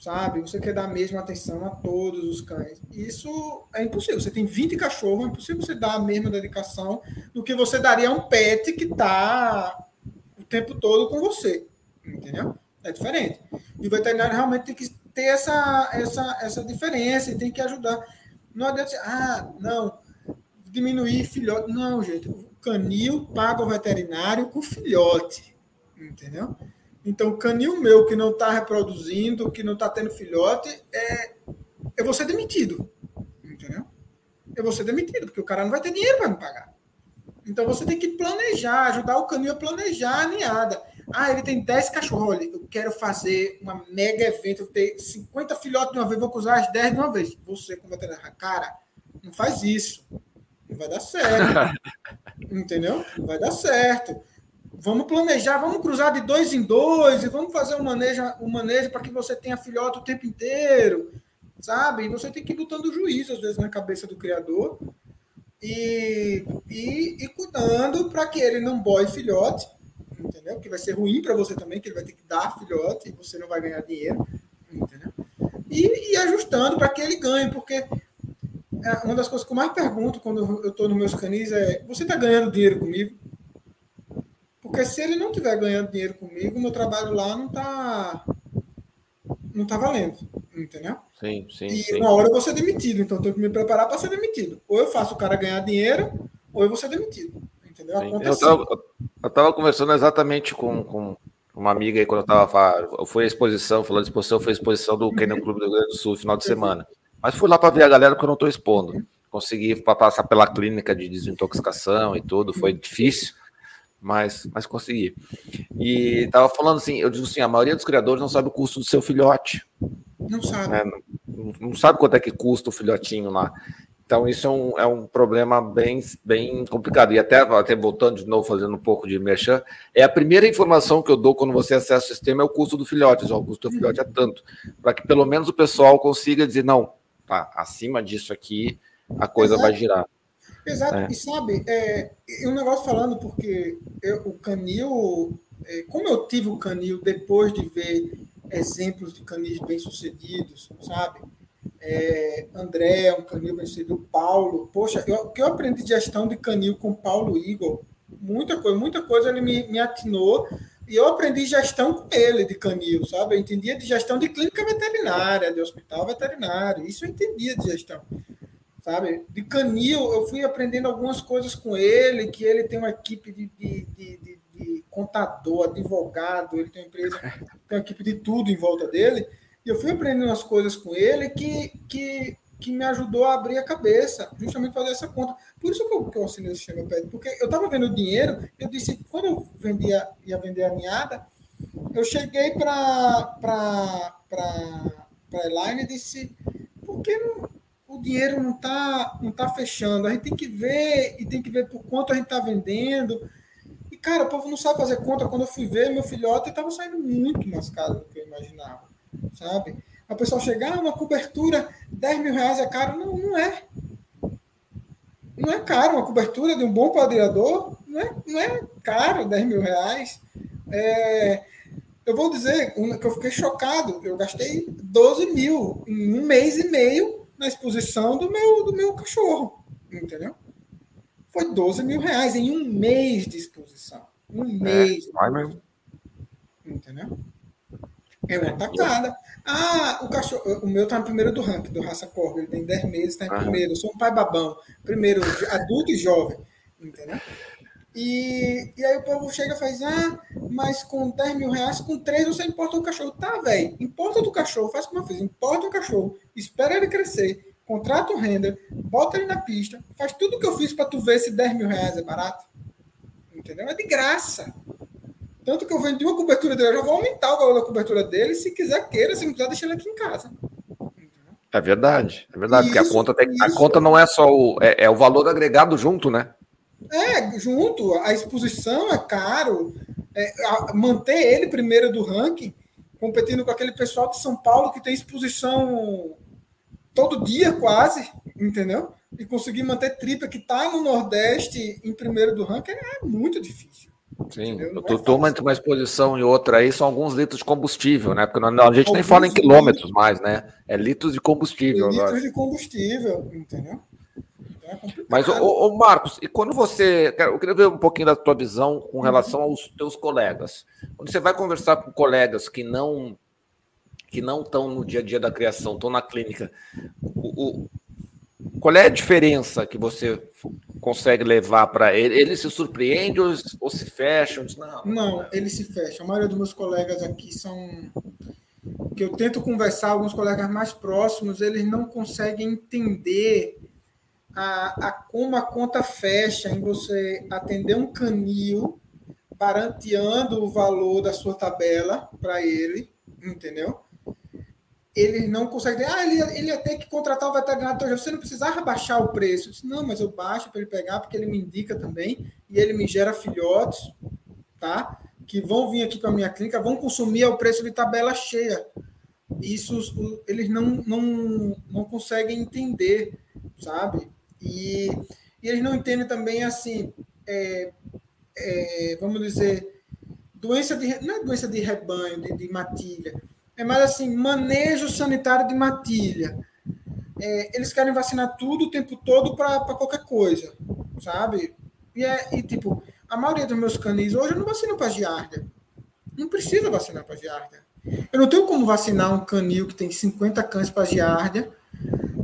sabe? Você quer dar a mesma atenção a todos os cães. Isso é impossível. Você tem 20 cachorros, é impossível você dar a mesma dedicação do que você daria a um pet que está o tempo todo com você. Entendeu? É diferente. E o veterinário realmente tem que ter essa, essa, essa diferença e tem que ajudar. Não adianta, ah, não, diminuir filhote. Não, gente. O canil paga o veterinário com filhote. Entendeu? Então, canil meu que não está reproduzindo, que não está tendo filhote, é, eu vou ser demitido. Entendeu? Eu vou ser demitido, porque o cara não vai ter dinheiro para me pagar. Então, você tem que planejar, ajudar o canil a planejar a ninhada. Ah, ele tem 10 cachorros. Olha, eu quero fazer uma mega evento, eu ter 50 filhotes de uma vez, vou cruzar as 10 de uma vez. Você, como veterinário, cara, não faz isso. Não vai dar certo. Entendeu? Não vai dar certo. Vamos planejar, vamos cruzar de dois em dois e vamos fazer um manejo, um manejo para que você tenha filhote o tempo inteiro, sabe? E você tem que ir botando juízo, às vezes, na cabeça do criador e, e, e cuidando para que ele não boie filhote, entendeu? Que vai ser ruim para você também, que ele vai ter que dar filhote e você não vai ganhar dinheiro, entendeu? E, e ajustando para que ele ganhe, porque é, uma das coisas que eu mais pergunto quando eu estou nos meus canis é: você está ganhando dinheiro comigo? Porque se ele não estiver ganhando dinheiro comigo, meu trabalho lá não está não tá valendo, entendeu? Sim, sim. E sim. uma hora eu vou ser demitido, então eu tenho que me preparar para ser demitido. Ou eu faço o cara ganhar dinheiro, ou eu vou ser demitido. Entendeu? Eu estava eu tava conversando exatamente com, com uma amiga aí quando eu estava. Foi a exposição, falando de exposição, foi a exposição do Kennel Clube do Rio Grande do Sul, final de semana. Mas fui lá para ver a galera que eu não estou expondo. consegui passar pela clínica de desintoxicação e tudo, foi difícil, mas, mas consegui. E estava falando assim, eu digo assim, a maioria dos criadores não sabe o custo do seu filhote. Não sabe. É, não, não, sabe quanto é que custa o filhotinho lá. Então, isso é um, é um problema bem, bem complicado. E até, até voltando de novo, fazendo um pouco de merchan, é a primeira informação que eu dou quando você acessa o sistema é o custo do filhote. O custo do filhote é tanto. Para que pelo menos o pessoal consiga dizer, não, tá, acima disso aqui, a coisa vai girar. Exato. É. E sabe, é, um negócio falando, porque eu, o canil, é, como eu tive o canil depois de ver exemplos de canis bem-sucedidos, sabe? é, André, um canil vencido, Paulo. Poxa, eu, o que eu aprendi de gestão de canil com Paulo Igor, muita coisa, muita coisa ele me, me atinou e eu aprendi gestão com ele de canil, sabe? Eu entendia de gestão de clínica veterinária, de hospital veterinário, isso eu entendia de gestão, sabe? De canil, eu fui aprendendo algumas coisas com ele, que ele tem uma equipe de, de, de, de, contador, advogado, ele tem uma empresa, tem uma equipe de tudo em volta dele, e eu fui aprendendo umas coisas com ele que, que, que me ajudou a abrir a cabeça, justamente fazer essa conta. Por isso que eu, que eu assinei o sistema porque eu estava vendo o dinheiro, eu disse, quando eu vendia, ia vender a ninhada, eu cheguei para a Elaine e disse, por que não, o dinheiro não está não tá fechando? A gente tem que ver, e tem que ver por quanto a gente está vendendo. E, cara, o povo não sabe fazer conta. Quando eu fui ver, meu filhote estava saindo muito mais caro do que eu imaginava sabe? A pessoa chegar, ah, uma cobertura, 10 mil reais é caro. Não, não é. Não é caro. Uma cobertura de um bom padreador não é, não é caro, 10 mil reais. É, eu vou dizer que eu fiquei chocado. Eu gastei 12 mil em um mês e meio na exposição do meu, do meu cachorro. Entendeu? Foi 12 mil reais em um mês de exposição. Um é, mês. É, vai mesmo. Entendeu? É uma tacada. Ah, o cachorro. O meu tá no primeiro do ranking, do raça corvo. Ele tem 10 meses, tá em ah. primeiro. Eu sou um pai babão. Primeiro, adulto e jovem. Entendeu? E, e aí o povo chega e faz, ah, mas com 10 mil reais, com 3 você importa o cachorro. Tá, velho, importa do cachorro, faz como eu fiz, importa o cachorro, espera ele crescer, contrata o render, bota ele na pista, faz tudo que eu fiz para tu ver se 10 mil reais é barato. Entendeu? É de graça. Tanto que eu vendi uma cobertura dele, eu já vou aumentar o valor da cobertura dele, se quiser queira, se não quiser, deixa ele aqui em casa. É verdade, é verdade, isso, porque a conta, tem, a conta não é só o, é, é, o valor agregado junto, né? É, junto, a exposição é caro, é, a, manter ele primeiro do ranking, competindo com aquele pessoal de São Paulo que tem exposição todo dia quase, entendeu? E conseguir manter tripa que está no Nordeste em primeiro do ranking é muito difícil. Sim, tu toma entre uma exposição e outra aí são alguns litros de combustível, né? Porque não, a gente nem fala em quilômetros mais, né? É litros de combustível. Litros agora. de combustível, entendeu? É Mas, ô, ô, Marcos, e quando você. Eu queria ver um pouquinho da tua visão com relação aos teus colegas. Quando você vai conversar com colegas que não que não estão no dia a dia da criação, estão na clínica, o, qual é a diferença que você consegue levar para ele? Ele se surpreende ou, ou se fecha? Não, não, ele se fecha. A maioria dos meus colegas aqui são que eu tento conversar, alguns colegas mais próximos, eles não conseguem entender a, a como a conta fecha em você atender um canil, garantiando o valor da sua tabela para ele, entendeu? ele não consegue. Ah, ele, ele ia ter que contratar o veterinário. Então, você não precisava baixar o preço. Disse, não, mas eu baixo para ele pegar, porque ele me indica também. E ele me gera filhotes, tá? Que vão vir aqui para minha clínica, vão consumir ao preço de tabela cheia. Isso eles não, não, não conseguem entender, sabe? E, e eles não entendem também assim, é, é, vamos dizer, doença de. Não é doença de rebanho, de, de matilha é mais assim, manejo sanitário de matilha. É, eles querem vacinar tudo o tempo todo para qualquer coisa, sabe? E, é, e, tipo, a maioria dos meus canis hoje eu não vacino para giardia. Não precisa vacinar para giardia. Eu não tenho como vacinar um canil que tem 50 cães para giardia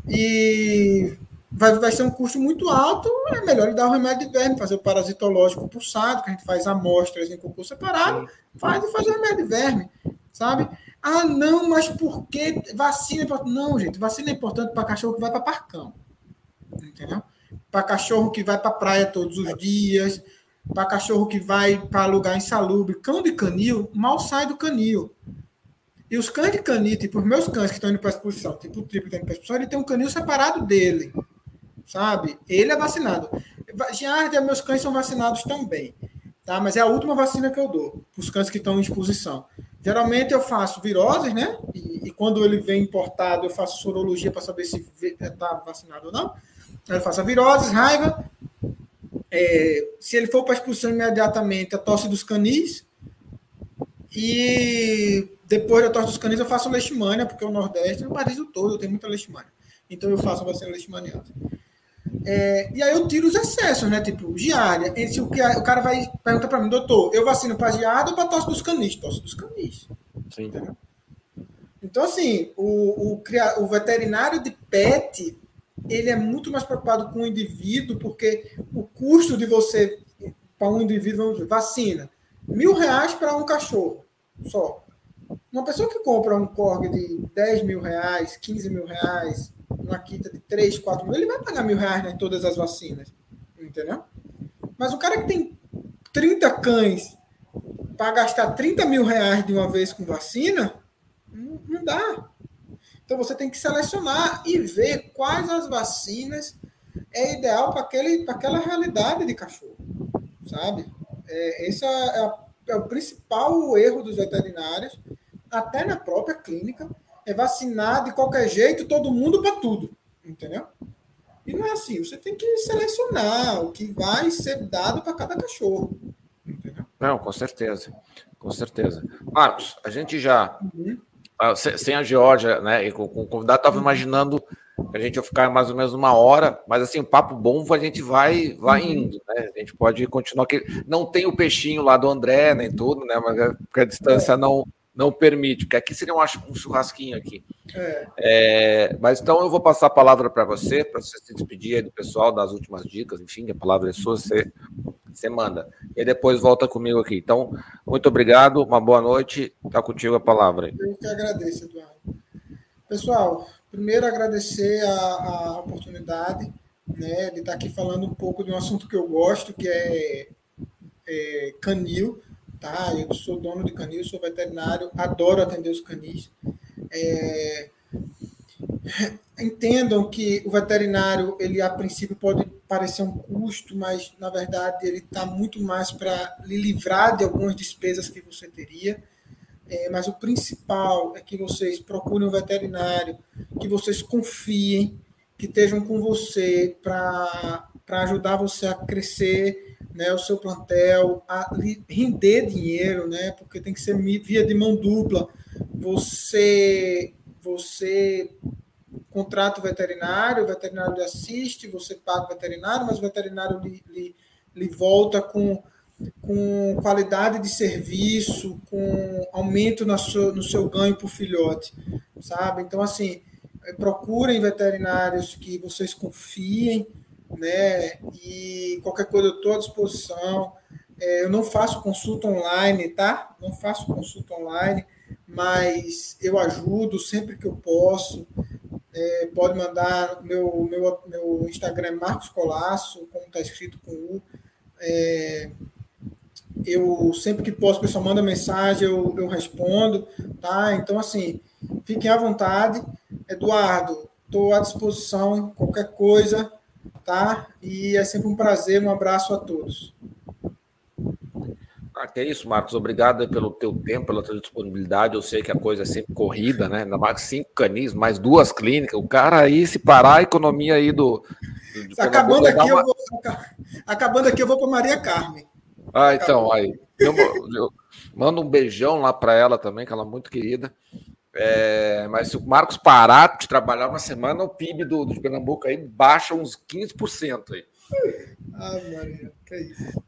e vai, vai ser um custo muito alto. É melhor dar o remédio de verme, fazer o parasitológico pulsado, que a gente faz amostras em cocô separado, faz e faz o remédio de verme, sabe? Ah, não, mas por que vacina é importante? Não, gente, vacina é importante para cachorro que vai para parcão. entendeu? Para cachorro que vai para a praia todos os dias, para cachorro que vai para lugar insalubre. Cão de canil mal sai do canil. E os cães de canil, tipo os meus cães que estão indo para a exposição, tipo o triplo que está indo para a exposição, ele tem um canil separado dele, sabe? Ele é vacinado. Giardia, meus cães são vacinados também, tá? Mas é a última vacina que eu dou para os cães que estão em exposição. Geralmente eu faço viroses, né? E, e quando ele vem importado, eu faço sorologia para saber se está vacinado ou não. Eu faço a viroses, raiva, é, se ele for para expulsão imediatamente, a tosse dos canis. E depois da tosse dos canis, eu faço leishmania, porque o Nordeste, no país todo, tem muita leishmania. Então eu faço a vacina leishmaniana. É, e aí eu tiro os excessos, né? Tipo, giardia. Se o, o cara vai perguntar para mim, doutor, eu vacino para giardia ou para tosse dos canis? Tosse dos canis. Sim. Entendeu? Então, assim, o, o, o veterinário de pet ele é muito mais preocupado com o indivíduo, porque o custo de você, para um indivíduo, vamos dizer, vacina, mil reais para um cachorro só. Uma pessoa que compra um Korg de 10 mil reais, 15 mil reais, uma quinta de 3, 4 mil, ele vai pagar mil reais em todas as vacinas. Entendeu? Mas o cara que tem 30 cães para gastar 30 mil reais de uma vez com vacina, não, não dá. Então você tem que selecionar e ver quais as vacinas é ideal para aquela realidade de cachorro, sabe? É, esse é, é, é, o principal erro dos veterinários, até na própria clínica, é vacinar de qualquer jeito todo mundo para tudo, entendeu? E não é assim, você tem que selecionar o que vai ser dado para cada cachorro. Entendeu? Não, com certeza, com certeza. Marcos, a gente já uhum. Ah, sem a Georgia, né? E com, com o convidado, estava imaginando que a gente ia ficar mais ou menos uma hora, mas assim, papo bom, a gente vai, vai uhum. indo, né? A gente pode continuar aqui. Não tem o peixinho lá do André, nem tudo, né? Mas é porque a distância não, não permite, porque aqui seria um, um churrasquinho aqui. É. É, mas então eu vou passar a palavra para você, para você se despedir aí do pessoal, das últimas dicas, enfim, a palavra é sua, você, você manda. E depois volta comigo aqui. Então, muito obrigado, uma boa noite, está contigo a palavra. Aí. Eu que agradeço, Eduardo. Pessoal, primeiro agradecer a, a oportunidade né, de estar aqui falando um pouco de um assunto que eu gosto, que é, é canil tá? Eu sou dono de canil, sou veterinário, adoro atender os canis. É... Entendam que o veterinário, ele a princípio pode parecer um custo, mas na verdade ele está muito mais para lhe livrar de algumas despesas que você teria. É, mas o principal é que vocês procurem um veterinário, que vocês confiem, que estejam com você para ajudar você a crescer né, o seu plantel a render dinheiro, né, porque tem que ser via de mão dupla. Você, você contrata o veterinário, o veterinário lhe assiste, você paga o veterinário, mas o veterinário lhe, lhe, lhe volta com, com qualidade de serviço, com aumento na sua, no seu ganho por filhote, sabe? Então, assim, procurem veterinários que vocês confiem, né? E qualquer coisa eu estou à disposição. É, eu não faço consulta online, tá? Não faço consulta online, mas eu ajudo sempre que eu posso. É, pode mandar meu, meu, meu Instagram é Marcos Colasso, como está escrito com U. É, eu sempre que posso, o pessoal manda mensagem, eu, eu respondo, tá? Então, assim, fiquem à vontade. Eduardo, estou à disposição, qualquer coisa, tá? E é sempre um prazer, um abraço a todos. Ah, que é isso, Marcos. Obrigado pelo teu tempo, pela tua disponibilidade. Eu sei que a coisa é sempre corrida, né? Ainda mais cinco canis, mais duas clínicas. O cara aí, se parar a economia aí do. do acabando, aqui, uma... eu vou, acabando aqui, eu vou para Maria Carmen. Ah, então, aí. Eu, eu mando um beijão lá para ela também, que ela é muito querida. É, mas se o Marcos parar de trabalhar uma semana, o PIB do, do Pernambuco aí baixa uns 15% aí. Ah, Maria, que é isso.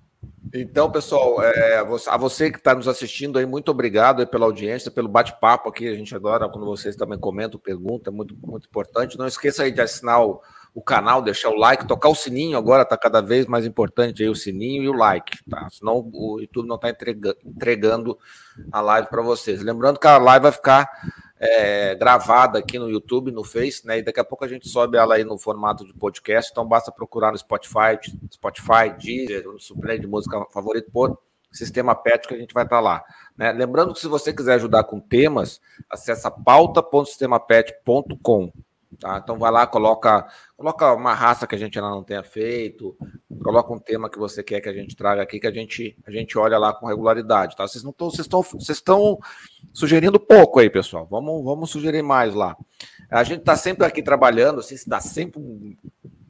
Então, pessoal, é, a você que está nos assistindo aí, muito obrigado pela audiência, pelo bate-papo aqui. A gente adora quando vocês também comentam, perguntam, é muito, muito importante. Não esqueça aí de assinar o, o canal, deixar o like, tocar o sininho agora está cada vez mais importante aí o sininho e o like, tá? Senão o YouTube não está entregando a live para vocês. Lembrando que a live vai ficar é, gravada aqui no YouTube, no Face, né? E daqui a pouco a gente sobe ela aí no formato de podcast. Então basta procurar no Spotify, Spotify, Deezer, no suplente de música favorito por Sistema PET que a gente vai estar lá. Né? Lembrando que se você quiser ajudar com temas, acessa pauta.sistemapet.com. Tá? Então vai lá, coloca, coloca uma raça que a gente ainda não tenha feito, coloca um tema que você quer que a gente traga aqui, que a gente, a gente olha lá com regularidade. Tá? Vocês não estão, vocês estão, vocês estão sugerindo pouco aí, pessoal. Vamos, vamos sugerir mais lá. A gente está sempre aqui trabalhando, assim, dá sempre um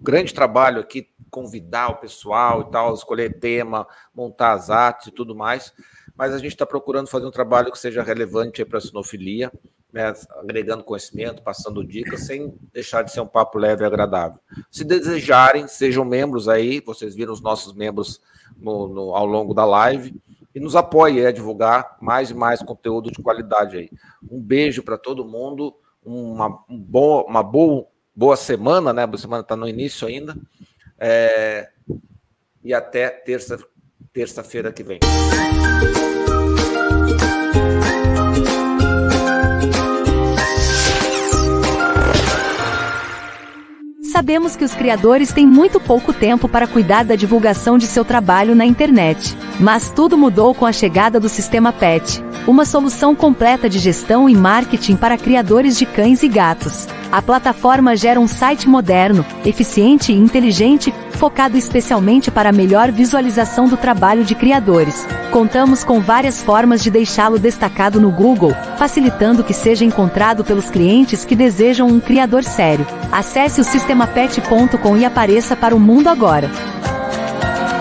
grande trabalho aqui, convidar o pessoal e tal, escolher tema, montar as artes e tudo mais. Mas a gente está procurando fazer um trabalho que seja relevante para a sinofilia né, agregando conhecimento, passando dicas, sem deixar de ser um papo leve e agradável. Se desejarem, sejam membros aí, vocês viram os nossos membros no, no, ao longo da live, e nos apoiem a divulgar mais e mais conteúdo de qualidade aí. Um beijo para todo mundo, uma, um boa, uma boa, boa semana, né? A semana está no início ainda. É, e até terça, terça-feira que vem. Sabemos que os criadores têm muito pouco tempo para cuidar da divulgação de seu trabalho na internet. Mas tudo mudou com a chegada do sistema PET, uma solução completa de gestão e marketing para criadores de cães e gatos. A plataforma gera um site moderno, eficiente e inteligente, focado especialmente para a melhor visualização do trabalho de criadores. Contamos com várias formas de deixá-lo destacado no Google, facilitando que seja encontrado pelos clientes que desejam um criador sério. Acesse o sistemapet.com e apareça para o mundo agora.